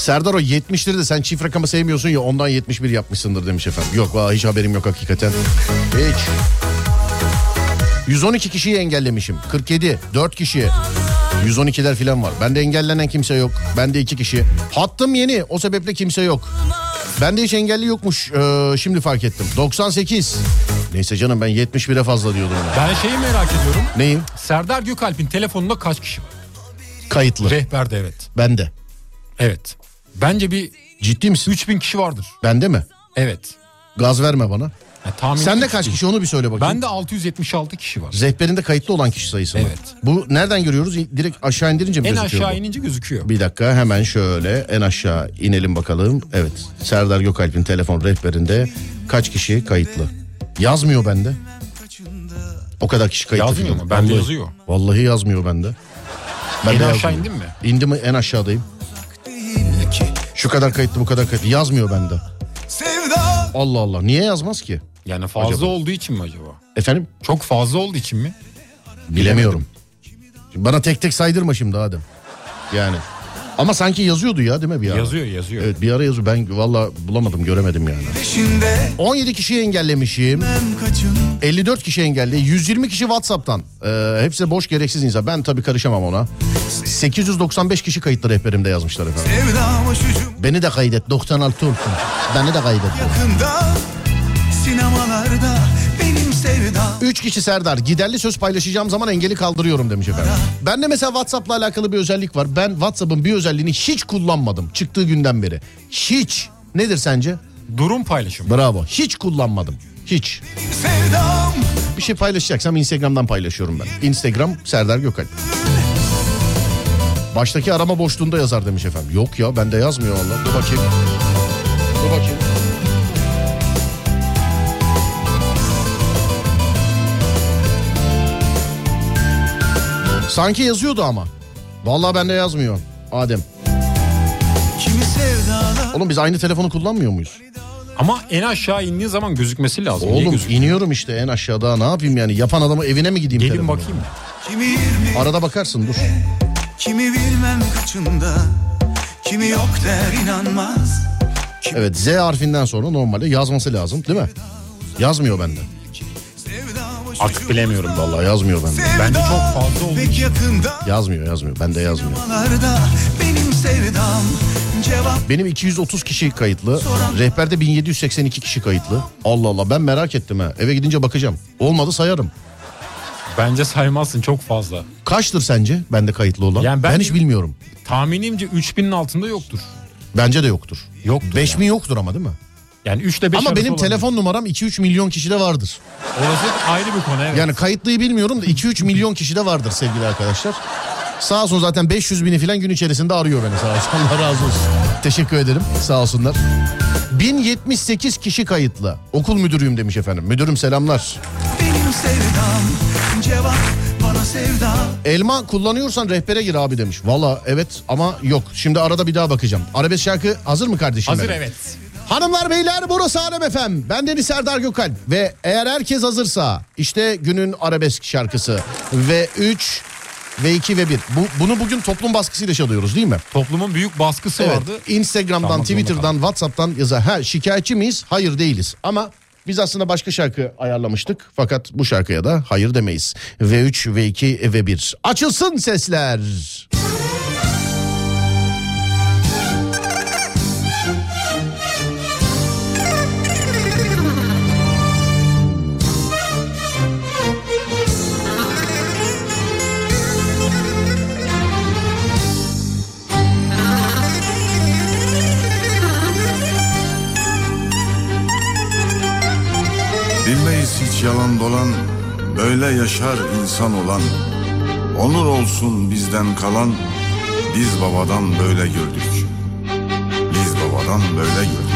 Serdar o 70'leri de sen çift rakamı sevmiyorsun ya ondan 71 yapmışsındır demiş efendim. Yok valla hiç haberim yok hakikaten. Hiç. 112 kişiyi engellemişim. 47, 4 kişi. 112'ler falan var. Bende engellenen kimse yok. Bende 2 kişi. Hattım yeni o sebeple kimse yok. Bende hiç engelli yokmuş. Ee, şimdi fark ettim. 98. Neyse canım ben 71'e fazla diyordum. ona. Ben şeyi merak ediyorum. Neyim? Serdar Gökalp'in telefonunda kaç kişi var? Kayıtlı. Rehberde evet. Bende. Evet. Bence bir Ciddi misin? 3000 kişi vardır. Bende mi? Evet. Gaz verme bana. Ya, tahmin Sende kaç kişi onu bir söyle bakayım. Bende 676 kişi var. Rehberinde kayıtlı olan kişi sayısı mı? Evet. Bu nereden görüyoruz? Direkt aşağı indirince mi En gözüküyor aşağı bu? inince gözüküyor. Bir dakika hemen şöyle en aşağı inelim bakalım. Evet Serdar Gökalp'in telefon rehberinde kaç kişi kayıtlı? Yazmıyor bende. O kadar kişi kayıtlı. Yazmıyor mu? Bende Vallahi- yazıyor. Vallahi yazmıyor bende. En Bende aşağı indin mi? İndim en aşağıdayım. Şu kadar kayıtlı bu kadar kayıtlı yazmıyor bende. Sevda Allah Allah niye yazmaz ki? Yani fazla Acaba? olduğu için mi acaba? Efendim Çok fazla olduğu için mi? bilemiyorum. Şimdi bana tek tek saydırma şimdi Adem. Yani. Ama sanki yazıyordu ya değil mi bir ara? Yazıyor yazıyor. Evet bir ara yazıyor. Ben valla bulamadım göremedim yani. peşinde 17 kişiyi engellemişim. Ben kaçın 54 kişi engelli. 120 kişi WhatsApp'tan. Ee, hepsi boş gereksiz insan. Ben tabii karışamam ona. 895 kişi kayıtlı rehberimde yazmışlar efendim. Beni de kaydet 96 olsun. Beni de kaydet. yakında Sinemalarda 3 kişi Serdar. Giderli söz paylaşacağım zaman engeli kaldırıyorum demiş efendim. Bende mesela WhatsApp'la alakalı bir özellik var. Ben WhatsApp'ın bir özelliğini hiç kullanmadım. Çıktığı günden beri. Hiç. Nedir sence? Durum paylaşımı. Bravo. Hiç kullanmadım. Hiç. Sevdam Bir şey paylaşacaksam Instagram'dan paylaşıyorum ben. Instagram Serdar Gökalp. Baştaki arama boşluğunda yazar demiş efendim. Yok ya bende yazmıyor valla. Dur bakayım. Sanki yazıyordu ama. Vallahi bende yazmıyor. Adem. Oğlum biz aynı telefonu kullanmıyor muyuz? Ama en aşağı indiği zaman gözükmesi lazım. Oğlum iniyorum işte en aşağıda. Ne yapayım yani? Yapan adamı evine mi gideyim? Gelin telefonu? bakayım. Arada bakarsın dur. Kimi bilmem kaçında Kimi yok der inanmaz Evet Z harfinden sonra normalde yazması lazım değil mi? Yazmıyor bende. Artık bilemiyorum vallahi. Yazmıyor bende. Bence çok fazla yakında Yazmıyor yazmıyor. Bende yazmıyor. Benim sevdam Cevap Benim 230 kişi kayıtlı. Rehberde 1782 kişi kayıtlı. Allah Allah ben merak ettim ha. Eve gidince bakacağım. Olmadı sayarım. Bence saymazsın çok fazla. Kaçtır sence bende kayıtlı olan? Yani ben, ben- hiç bilmiyorum. Tahminimce 3000'in altında yoktur. Bence de yoktur. Yoktur 5000 yoktur ama değil mi? Yani 3'te 5 ama benim telefon numaram 2-3 milyon kişide vardır. Orası ayrı bir konu evet. Yani kayıtlıyı bilmiyorum da 2-3 milyon kişide vardır sevgili arkadaşlar. Sağ olsun zaten 500 bini falan gün içerisinde arıyor beni sağ olsun. Allah razı olsun. Teşekkür ederim sağ olsunlar. 1078 kişi kayıtlı. Okul müdürüyüm demiş efendim. Müdürüm selamlar. benim sevdam Cevap bana sevda Elma kullanıyorsan rehbere gir abi demiş. Valla evet ama yok. Şimdi arada bir daha bakacağım. Arabesk şarkı hazır mı kardeşim? Hazır benim? evet. Hanımlar beyler burası Alem efem. Ben Deniz Serdar Gökalp ve eğer herkes hazırsa işte günün arabesk şarkısı ve 3 ve 2 ve 1. Bu, bunu bugün toplum baskısıyla çalıyoruz değil mi? Toplumun büyük baskısı Evet. vardı. Instagram'dan, Çalmak Twitter'dan, WhatsApp'tan yazar. Ha şikayetçi miyiz? Hayır değiliz. Ama biz aslında başka şarkı ayarlamıştık. Fakat bu şarkıya da hayır demeyiz. V3, V2 ve 1. Açılsın sesler. Bilmeyiz hiç yalan dolan Böyle yaşar insan olan. Onur olsun bizden kalan Biz babadan böyle gördük. Biz babadan böyle gördük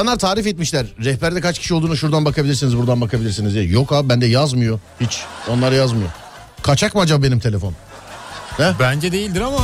İnsanlar tarif etmişler. Rehberde kaç kişi olduğunu şuradan bakabilirsiniz, buradan bakabilirsiniz diye. Yok abi bende yazmıyor. Hiç. Onlar yazmıyor. Kaçak mı acaba benim telefon? Bence değildir ama.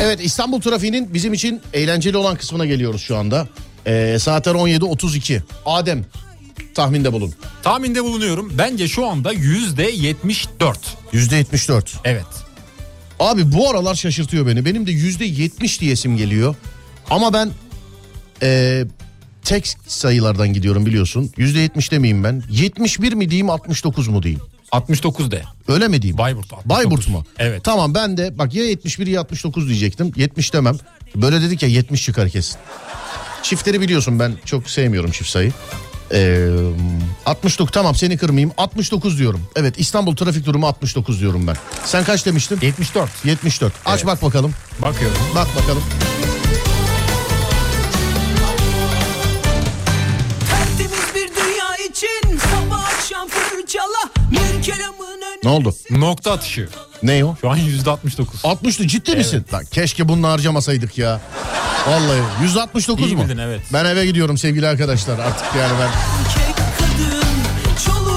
Evet İstanbul trafiğinin bizim için eğlenceli olan kısmına geliyoruz şu anda. Ee, saatler 17.32. Adem tahminde bulun. Tahminde bulunuyorum. Bence şu anda yüzde 74. Yüzde 74. Evet. Abi bu aralar şaşırtıyor beni. Benim de yüzde 70 diyesim geliyor. Ama ben ee, tek sayılardan gidiyorum biliyorsun. Yüzde yetmiş demeyeyim ben. 71 mi diyeyim 69 mu diyeyim? 69 de. Öyle mi diyeyim? Bayburt. 69. Bayburt mu? Evet. Tamam ben de bak ya 71 ya 69 diyecektim. 70 demem. Böyle dedik ya 70 çıkar kesin. Çiftleri biliyorsun ben çok sevmiyorum çift sayı. Ee, 69 tamam seni kırmayayım 69 diyorum. Evet İstanbul trafik durumu 69 diyorum ben. Sen kaç demiştin? 74. 74. Aç Evet. bak bakalım. Bakıyorum. Bak bakalım. Ne oldu? Nokta atışı. Ne o? Şu an %69. 60'tı ciddi misin? Bak keşke bunu harcamasaydık ya. Vallahi 169 İyi mu? bildin, evet. Ben eve gidiyorum sevgili arkadaşlar artık yani ben.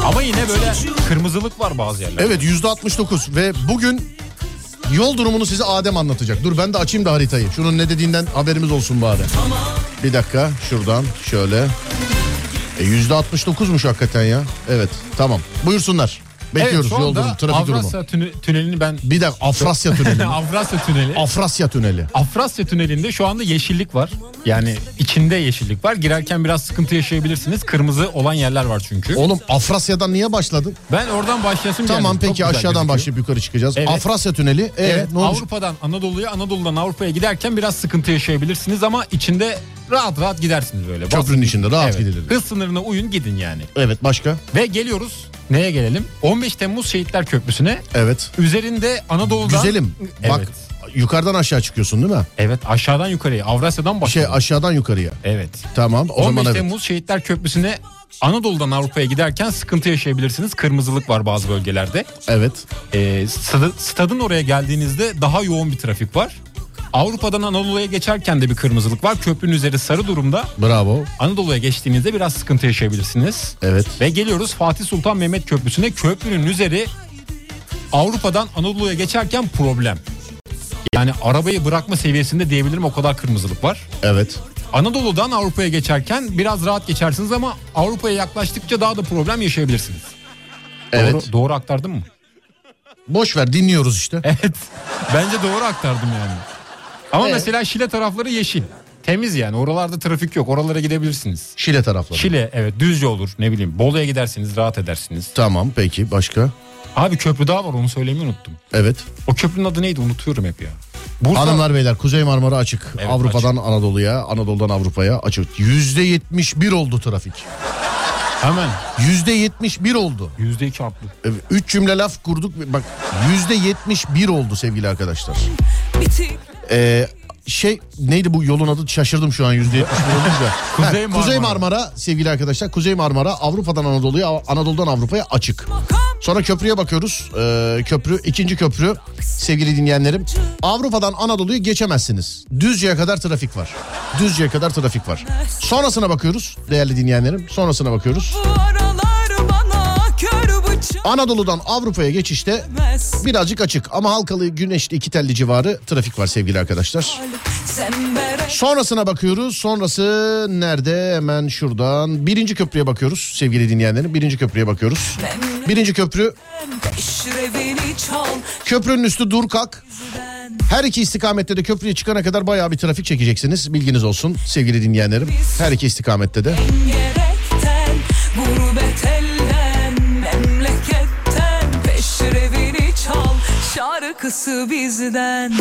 Ama yine böyle kırmızılık var bazı yerlerde. Evet yüzde 69 ve bugün yol durumunu size Adem anlatacak. Dur ben de açayım da haritayı. Şunun ne dediğinden haberimiz olsun bari. Bir dakika şuradan şöyle. E, Yüzde 69'muş hakikaten ya. Evet tamam buyursunlar. Bekliyoruz evet, yol durumu trafik durumu. Avrasya tüne- tünelini ben... Bir dakika Afrasya tüneli. Avrasya tüneli. Afrasya tüneli. Afrasya tünelinde şu anda yeşillik var. Yani içinde yeşillik var. Girerken biraz sıkıntı yaşayabilirsiniz. Kırmızı olan yerler var çünkü. Oğlum Afrasya'dan niye başladın? Ben oradan başlasın Tamam geldim. Peki aşağıdan gözüküyor. başlayıp yukarı çıkacağız. Evet. Afrasya tüneli. E, Evet, ne olmuş? Avrupa'dan Anadolu'ya, Anadolu'dan Avrupa'ya giderken biraz sıkıntı yaşayabilirsiniz ama içinde rahat rahat gidersiniz böyle. Köprünün içinde rahat Evet. gidilir. Hız sınırına uyun gidin yani. Evet başka? Ve geliyoruz. Neye gelelim? 15 Temmuz Şehitler Köprüsü'ne. Evet. Üzerinde Anadolu'dan... Güzelim. Bak Evet. yukarıdan aşağı çıkıyorsun değil mi? Evet aşağıdan yukarıya Avrasya'dan Şey başlayalım. aşağıdan yukarıya. Evet. Tamam o 15 zaman evet. Temmuz Şehitler Köprüsü'ne Anadolu'dan Avrupa'ya giderken sıkıntı yaşayabilirsiniz. Kırmızılık var bazı bölgelerde. Evet. Ee, stadı- stadın oraya geldiğinizde daha yoğun bir trafik var. Avrupa'dan Anadolu'ya geçerken de bir kırmızılık var. Köprünün üzeri sarı durumda. Bravo. Anadolu'ya geçtiğinizde biraz sıkıntı yaşayabilirsiniz. Evet. Ve geliyoruz Fatih Sultan Mehmet Köprüsü'ne. Köprünün üzeri Avrupa'dan Anadolu'ya geçerken problem. Yani arabayı bırakma seviyesinde diyebilirim o kadar kırmızılık var. Evet. Anadolu'dan Avrupa'ya geçerken biraz rahat geçersiniz ama Avrupa'ya yaklaştıkça daha da problem yaşayabilirsiniz. Evet. Doğru, doğru aktardım mı? Boş ver dinliyoruz işte. Evet. Bence doğru aktardım yani. Ama Evet. mesela Şile tarafları yeşil. Temiz yani. Oralarda trafik yok. Oralara gidebilirsiniz. Şile tarafları. Şile evet Düzce olur ne bileyim. Bolu'ya gidersiniz rahat edersiniz. Tamam peki başka? Abi köprü daha var onu söylemeyi unuttum. Evet. O köprünün adı neydi unutuyorum hep ya. Bursa Hanımlar beyler Kuzey Marmara açık. Evet, Avrupa'dan Anadolu'ya, Anadolu'dan Avrupa'ya açık. Yüzde 71 oldu trafik. hemen Yüzde 71 oldu. yüzde iki arttı. Evet, Üç cümle laf kurduk. Bak yüzde 71 oldu sevgili arkadaşlar. Bitik Ee, şey neydi bu yolun adı şaşırdım şu an yüzde 71 olunca. Kuzey Ha, Kuzey Marmara. Marmara sevgili arkadaşlar. Kuzey Marmara Avrupa'dan Anadolu'ya Anadolu'dan Avrupa'ya açık. Sonra köprüye bakıyoruz. Ee, köprü ikinci köprü sevgili dinleyenlerim. Avrupa'dan Anadolu'yu geçemezsiniz. Düzce'ye kadar trafik var. Düzce'ye kadar trafik var. Sonrasına bakıyoruz değerli dinleyenlerim. Sonrasına bakıyoruz. Anadolu'dan Avrupa'ya geçişte birazcık açık ama Halkalı Güneşli iki telli civarı trafik var sevgili arkadaşlar. Sonrasına bakıyoruz. Sonrası nerede? Hemen şuradan. Birinci köprüye bakıyoruz sevgili dinleyenlerim. Birinci köprüye bakıyoruz. Birinci köprü. Köprünün üstü dur kalk. Her iki istikamette de köprüye çıkana kadar bayağı bir trafik çekeceksiniz. Bilginiz olsun sevgili dinleyenlerim. Her iki istikamette de. Gerekten Şarkısı bizden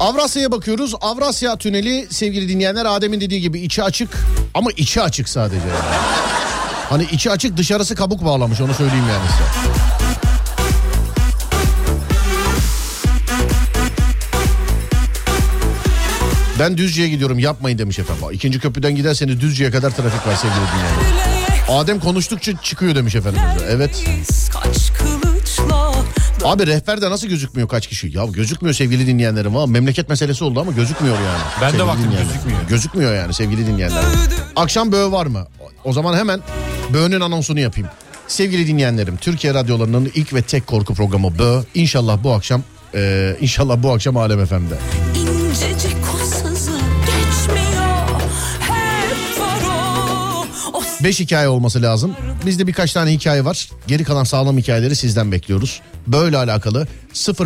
Avrasya'ya bakıyoruz. Avrasya Tüneli sevgili dinleyenler Adem'in dediği gibi içi açık ama içi açık sadece. Hani içi açık dışarısı kabuk bağlamış onu söyleyeyim yani size. Ben Düzce'ye gidiyorum yapmayın demiş efendim. İkinci köprüden giderseniz Düzce'ye kadar trafik var sevgili dinleyenler. Adem konuştukça çıkıyor demiş efendim. Evet. Kaç kılıçla Abi rehberde nasıl gözükmüyor kaç kişi? Ya gözükmüyor sevgili dinleyenlerim ama memleket meselesi oldu ama gözükmüyor yani. Ben de sevgili baktım, dinleyenler. gözükmüyor. Gözükmüyor yani sevgili dinleyenler. Akşam böğü var mı? O zaman hemen böğünün anonsunu yapayım. Sevgili dinleyenlerim Türkiye radyolarının ilk ve tek korku programı Bö. İnşallah bu akşam e, inşallah bu akşam Alem FM'de. 5 hikaye olması lazım. Bizde birkaç tane hikaye var. Geri kalan sağlam hikayeleri sizden bekliyoruz. Böyle alakalı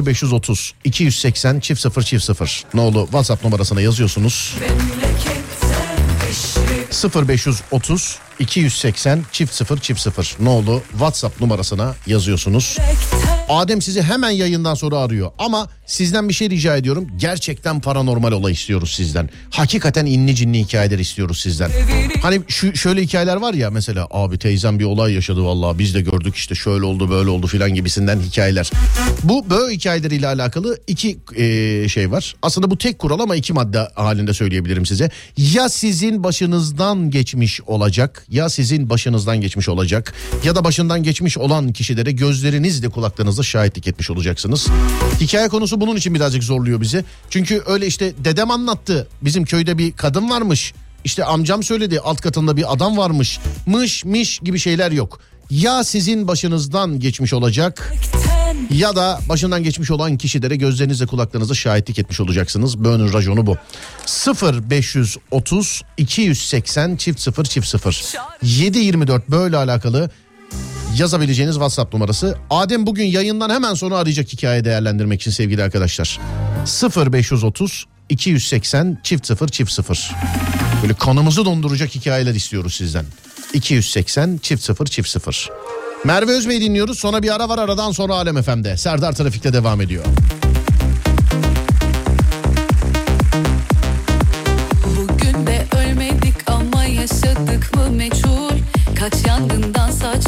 0530 280 çift 0 çift 0 nolu WhatsApp numarasına yazıyorsunuz. memleketten 0530 280 çift 0 çift 0 ne oldu WhatsApp numarasına yazıyorsunuz. Adem sizi hemen yayından sonra arıyor ama sizden bir şey rica ediyorum. Gerçekten paranormal olay istiyoruz sizden. Hakikaten inli cinli hikayeler istiyoruz sizden. Hani şu şöyle hikayeler var ya mesela abi teyzem bir olay yaşadı vallahi biz de gördük işte şöyle oldu böyle oldu filan gibisinden hikayeler. Bu böyle hikayeleriyle alakalı iki e, şey var. Aslında bu tek kural ama iki madde halinde söyleyebilirim size. Ya sizin başınızdan geçmiş olacak ya sizin başınızdan geçmiş olacak ya da başından geçmiş olan kişilere gözlerinizle kulaklarınızla şahitlik etmiş olacaksınız. Hikaye konusu bunun için birazcık zorluyor bizi. Çünkü öyle işte dedem anlattı. Bizim köyde bir kadın varmış. İşte amcam söyledi alt katında bir adam varmış. Mış miş gibi şeyler yok. Ya sizin başınızdan geçmiş olacak ya da başından geçmiş olan kişilere gözlerinizle kulaklarınızla şahitlik etmiş olacaksınız. Böğünün raconu bu. 0 530 280 çift 0 çift 0 724 böyle alakalı yazabileceğiniz WhatsApp numarası. Adem bugün yayından hemen sonra arayacak hikaye değerlendirmek için sevgili arkadaşlar. 0 530 280 çift 0 çift 0 Böyle kanımızı donduracak hikayeler istiyoruz sizden. 280 çift 0 çift 0 Merve Özbey dinliyoruz. Sonra bir ara var aradan sonra Alem FM'de. Serdar Trafik'te devam ediyor. Bugün de ölmedik ama yaşadık mı meçhul Kaç yangından sağ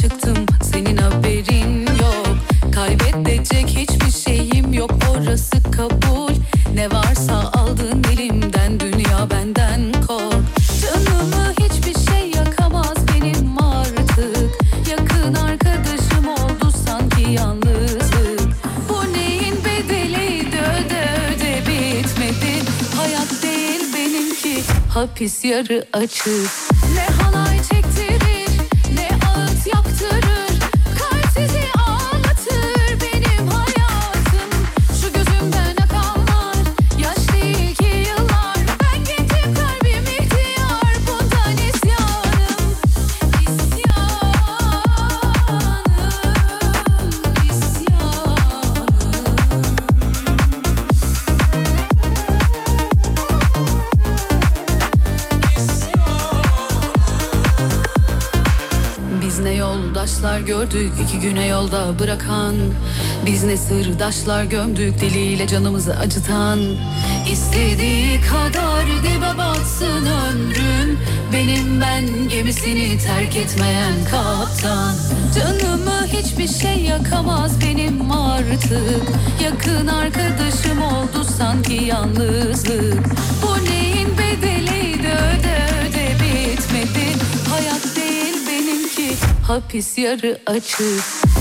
çıktım senin haberin yok. Kaybedecek hiçbir şeyim yok orası kabul. Ne varsa aldın elimden dünya benden kork. Canımı hiçbir şey yakamaz benim artık. Yakın arkadaşım oldu sanki yalnızlık. Bu neyin bedeliydi öde öde bitmedi. Hayat değil benimki hapis yarı açık. Ne halay gördük iki güne yolda bırakan. Biz ne sırdaşlar gömdük diliyle canımızı acıtan. İstediği kadar dibe batsın ömrüm Benim ben gemisini terk etmeyen kaptan. Canımı hiçbir şey yakamaz benim artık. Yakın arkadaşım oldu sanki yalnızlık. Bu neyin bedeliydi öde hapis yarı açık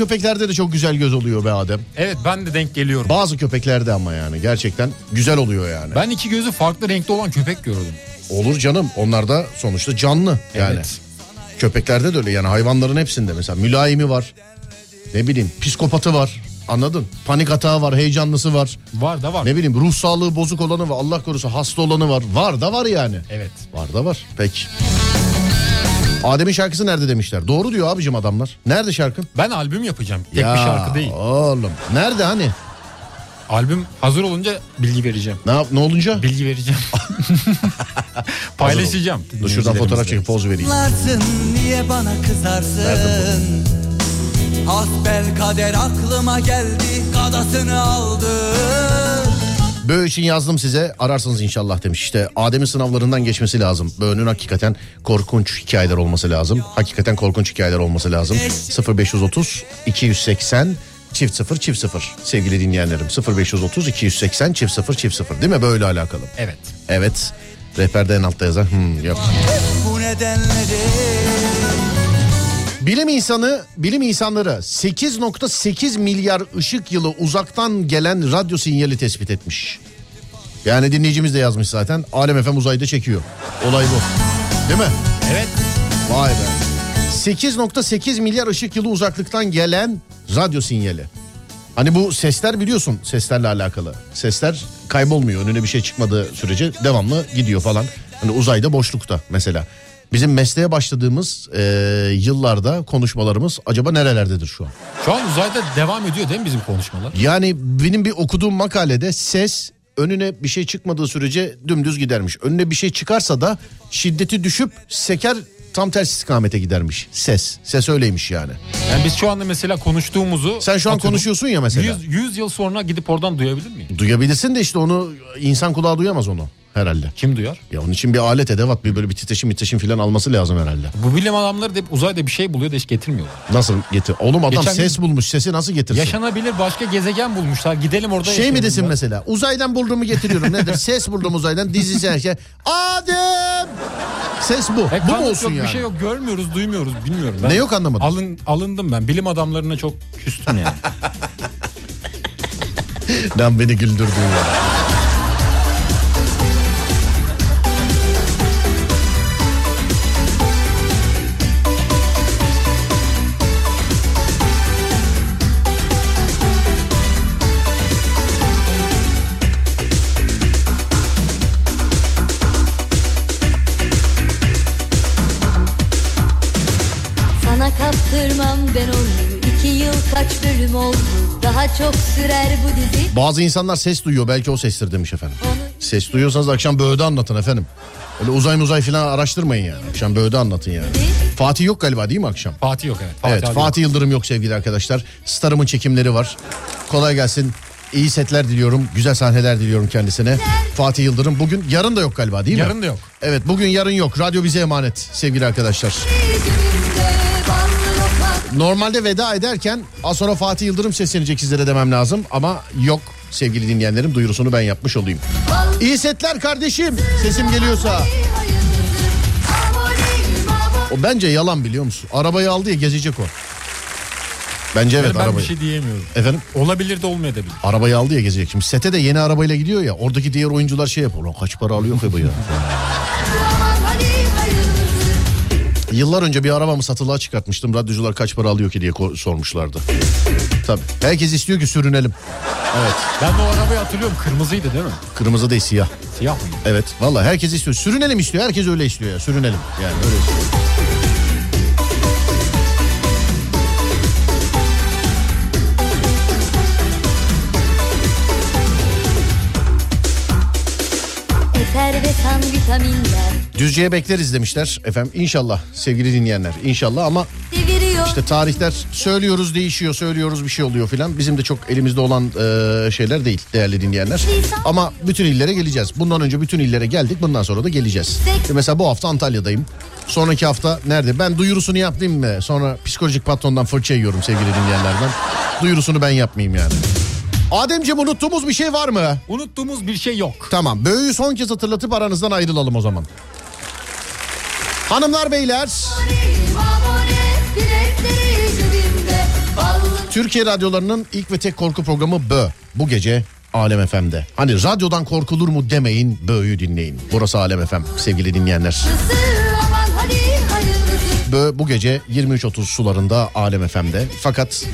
köpeklerde de çok güzel göz oluyor be Adem. Evet ben de denk geliyorum. Bazı köpeklerde ama yani gerçekten güzel oluyor yani. Ben iki gözü farklı renkte olan köpek gördüm. Olur canım onlar da sonuçta canlı yani. Evet. Köpeklerde de öyle yani hayvanların hepsinde mesela mülayimi var. Ne bileyim psikopatı var. Anladın? Panik atağı var, heyecanlısı var. Var da var. Ne bileyim ruh sağlığı bozuk olanı var. Allah korusun hasta olanı var. Var da var yani. Evet. Var da var. Peki. Adem'in şarkısı nerede demişler. Doğru diyor abicim adamlar. Nerede şarkın? Ben albüm yapacağım. Tek bir şarkı değil. Oğlum. Nerede hani? Albüm hazır olunca bilgi vereceğim. Ne, yap- ne olunca? Bilgi vereceğim. Paylaşacağım. Dur şuradan fotoğraf çekip poz vereyim. Niye bana kızarsın Hasbel kader aklıma geldi kadasını aldı Böğ için yazdım size ararsınız inşallah demiş. İşte Adem'in sınavlarından geçmesi lazım. Böğ'ün hakikaten korkunç hikayeler olması lazım. Hakikaten korkunç hikayeler olması lazım. 0530 280 çift sıfır çift sıfır sevgili dinleyenlerim 0530 280 çift sıfır çift sıfır değil mi böyle alakalı Evet. evet rehberde en altta yazan hmm, yok. Bu nedenledir Bilim insanı, bilim insanları 8.8 milyar ışık yılı uzaktan gelen radyo sinyali tespit etmiş. Yani dinleyicimiz de yazmış zaten. Alem FM uzayda çekiyor. Olay bu. Değil mi? Evet. Vay be. 8.8 milyar ışık yılı uzaklıktan gelen radyo sinyali. Hani bu sesler biliyorsun seslerle alakalı. Sesler kaybolmuyor önüne bir şey çıkmadığı sürece devamlı gidiyor falan. Hani uzayda boşlukta mesela. Bizim mesleğe başladığımız e, yıllarda konuşmalarımız acaba nerelerdedir şu an? Şu an uzayda devam ediyor değil mi bizim konuşmalar? Yani benim bir okuduğum makalede ses önüne bir şey çıkmadığı sürece dümdüz gidermiş. Önüne bir şey çıkarsa da şiddeti düşüp seker tam ters istikamete gidermiş. Ses. Ses öyleymiş yani. Yani biz şu anda mesela konuştuğumuzu... Sen şu an atıyorum, konuşuyorsun ya mesela. 100, 100 yıl sonra gidip oradan duyabilir miyim? Duyabilirsin de işte onu insan kulağı duyamaz onu herhalde. Kim duyar? Ya onun için bir alet edevat bir böyle bir titreşim titreşim falan alması lazım herhalde. Bu bilim adamları da hep uzayda bir şey buluyor da hiç getirmiyorlar. Nasıl getir? Oğlum adam Geçen ses bulmuş sesi nasıl getirsin? Yaşanabilir başka gezegen bulmuşlar. Gidelim orada Şey mi desin ya. mesela? Uzaydan bulduğumu getiriyorum. Nedir? Ses buldum uzaydan. Dizisi her şey. Adem! Ses bu. E, bu mu olsun yok, yani? Bir şey yok görmüyoruz duymuyoruz bilmiyorum. Ne yok anlamadım. Alın, alındım ben bilim adamlarına çok küstüm yani. Lan beni güldürdün ya. Bölüm oldu Daha çok sürer bu dizi Bazı insanlar ses duyuyor. Belki o sestir demiş efendim. Ses duyuyorsanız akşam böğde anlatın efendim. Öyle uzay uzay falan araştırmayın yani. Akşam böğde anlatın yani. Fatih yok galiba değil mi akşam? Fatih yok evet. evet abi Fatih Yıldırım yok sevgili arkadaşlar. Starımın çekimleri var. Kolay gelsin. İyi setler diliyorum. Güzel sahneler diliyorum kendisine. Fatih Yıldırım bugün yarın da yok galiba değil mi? Yarın da yok. Evet bugün yarın yok. Radyo bize emanet sevgili arkadaşlar. Normalde veda ederken az sonra Fatih Yıldırım seslenecek sizlere demem lazım. Ama yok sevgili dinleyenlerim duyurusunu ben yapmış olayım. İyi setler kardeşim. Sesim geliyorsa. O bence yalan biliyor musun? Arabayı aldı ya gezecek o. Bence evet Yani ben arabayı. bir şey diyemiyorum. Efendim Olabilir de olmayabilir. arabayı aldı ya gezecek. Şimdi sete de yeni arabayla gidiyor ya. Oradaki diğer oyuncular şey yapıyor. Ulan kaç para alıyor ki bu ya? Yıllar önce bir arabamı satılığa çıkartmıştım. Radyocular kaç para alıyor ki diye sormuşlardı. Tabii. Herkes istiyor ki sürünelim. Evet. Ben de o arabayı hatırlıyorum. Kırmızıydı değil mi? Kırmızı değil siyah. Siyah mıydı? Evet. Vallahi herkes istiyor. Sürünelim istiyor. Herkes öyle istiyor ya. Sürünelim. Yani öyle istiyor. Kan vitaminler Düzce'ye bekleriz demişler efendim. İnşallah sevgili dinleyenler. İnşallah ama Deviriyor işte tarihler söylüyoruz değişiyor söylüyoruz bir şey oluyor filan. Bizim de çok elimizde olan e, şeyler değil değerli dinleyenler. Ama bütün illere geleceğiz. Bundan önce bütün illere geldik bundan sonra da geleceğiz. İşte mesela bu hafta Antalya'dayım. Sonraki hafta nerede? Ben duyurusunu yapayım mı? Sonra psikolojik patrondan fırça yiyorum sevgili dinleyenlerden. Duyurusunu ben yapmayayım yani. Ademciğim unuttuğumuz bir şey var mı? Unuttuğumuz bir şey yok. Tamam. Böğü son kez hatırlatıp aranızdan ayrılalım o zaman. Hanımlar beyler Türkiye radyolarının ilk ve tek korku programı Bö. Bu gece Alem FM'de. Hani radyodan korkulur mu demeyin Bö'yü dinleyin. Burası Alem FM sevgili dinleyenler. Bö bu gece 23.30 sularında Alem FM'de. Fakat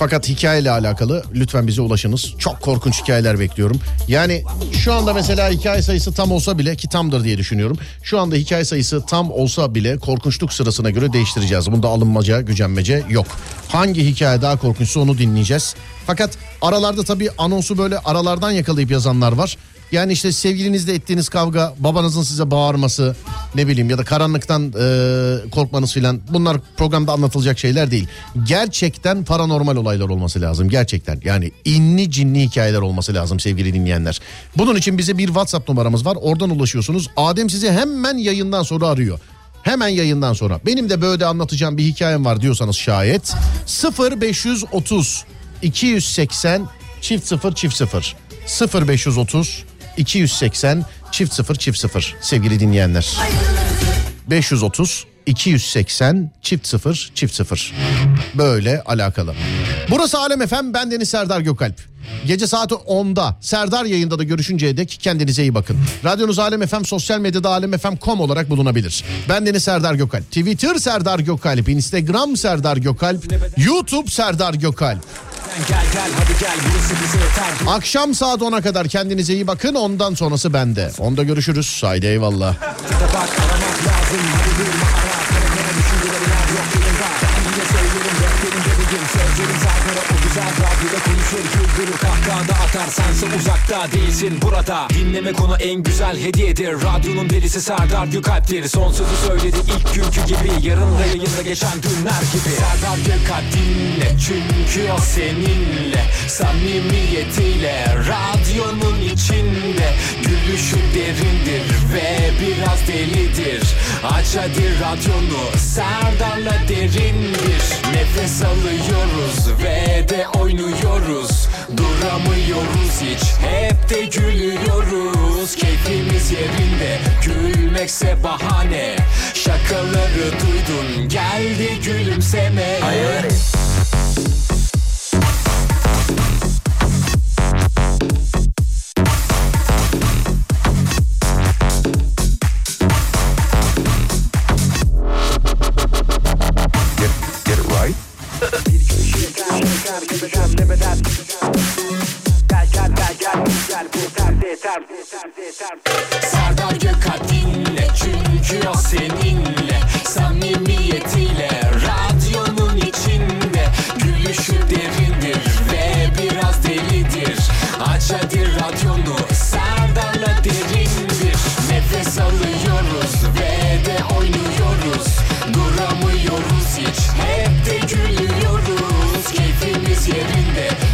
Fakat hikayeyle alakalı lütfen bize ulaşınız. Çok korkunç hikayeler bekliyorum. Yani şu anda mesela hikaye sayısı tam olsa bile ki tamdır diye düşünüyorum. Şu anda hikaye sayısı tam olsa bile korkunçluk sırasına göre değiştireceğiz. Bunda alınmaca, gücenmece yok. Hangi hikaye daha korkunçsa onu dinleyeceğiz. Fakat aralarda tabii anonsu böyle aralardan yakalayıp yazanlar var. Yani işte sevgilinizle ettiğiniz kavga, babanızın size bağırması, ne bileyim ya da karanlıktan e, korkmanız filan bunlar programda anlatılacak şeyler değil. Gerçekten paranormal olaylar olması lazım gerçekten. Yani inni cinli hikayeler olması lazım sevgili dinleyenler. Bunun için bize bir WhatsApp numaramız var. Oradan ulaşıyorsunuz. Adem sizi hemen yayından sonra arıyor. Hemen yayından sonra. Benim de böyle anlatacağım bir hikayem var diyorsanız şayet 0530 280 çift 0 çift 0 0530 280 çift 0 çift 0 sevgili dinleyenler. 530 280 çift 0 çift 0 böyle alakalı. Burası Alem FM ben Deniz Serdar Gökalp. Gece saati 10'da Serdar yayında da görüşünceye dek kendinize iyi bakın. Radyonuz Alem FM sosyal medyada alemfm.com olarak bulunabilir. Ben Deniz Serdar Gökalp. Twitter Serdar Gökalp. Instagram Serdar Gökalp. YouTube Serdar Gökalp. Gel gel hadi gel burası bize yeter Akşam saat 10'a kadar kendinize iyi bakın. Ondan sonrası bende. Onda görüşürüz. Haydi eyvallah. Bak aramak lazım hadi durma güzel radyoda konuşur Güldürür kahkahada atar. Sense uzakta değilsin burada. Dinlemek ona en güzel hediyedir. Radyonun delisi Serdar Gökalp'tir. Son sözü söyledi ilk günkü gibi. Yarın da yayında geçen günler gibi. Serdar Gökalp dinle. Çünkü o seninle Samimiyetiyle radyonun içinde Gülüşü derindir ve biraz delidir. Aç hadi radyonu Serdar'la derindir. Nefes alıyoruz ve de oynuyoruz. Duramıyoruz hiç. Hep de gülüyoruz. Keyfimiz yerinde. Gülmekse bahane. Şakaları duydun. Geldi gülümseme. Serdar mutlaka dinle Çünkü o seninle. Samimiyetiyle Radyonun içinde Gülüşü derindir Ve biraz delidir. Aç hadi radyonu Serdar'la derindir. Nefes alıyoruz Ve de oynuyoruz. Duramıyoruz hiç Hep de gülüyoruz. Keyfimiz yerinde.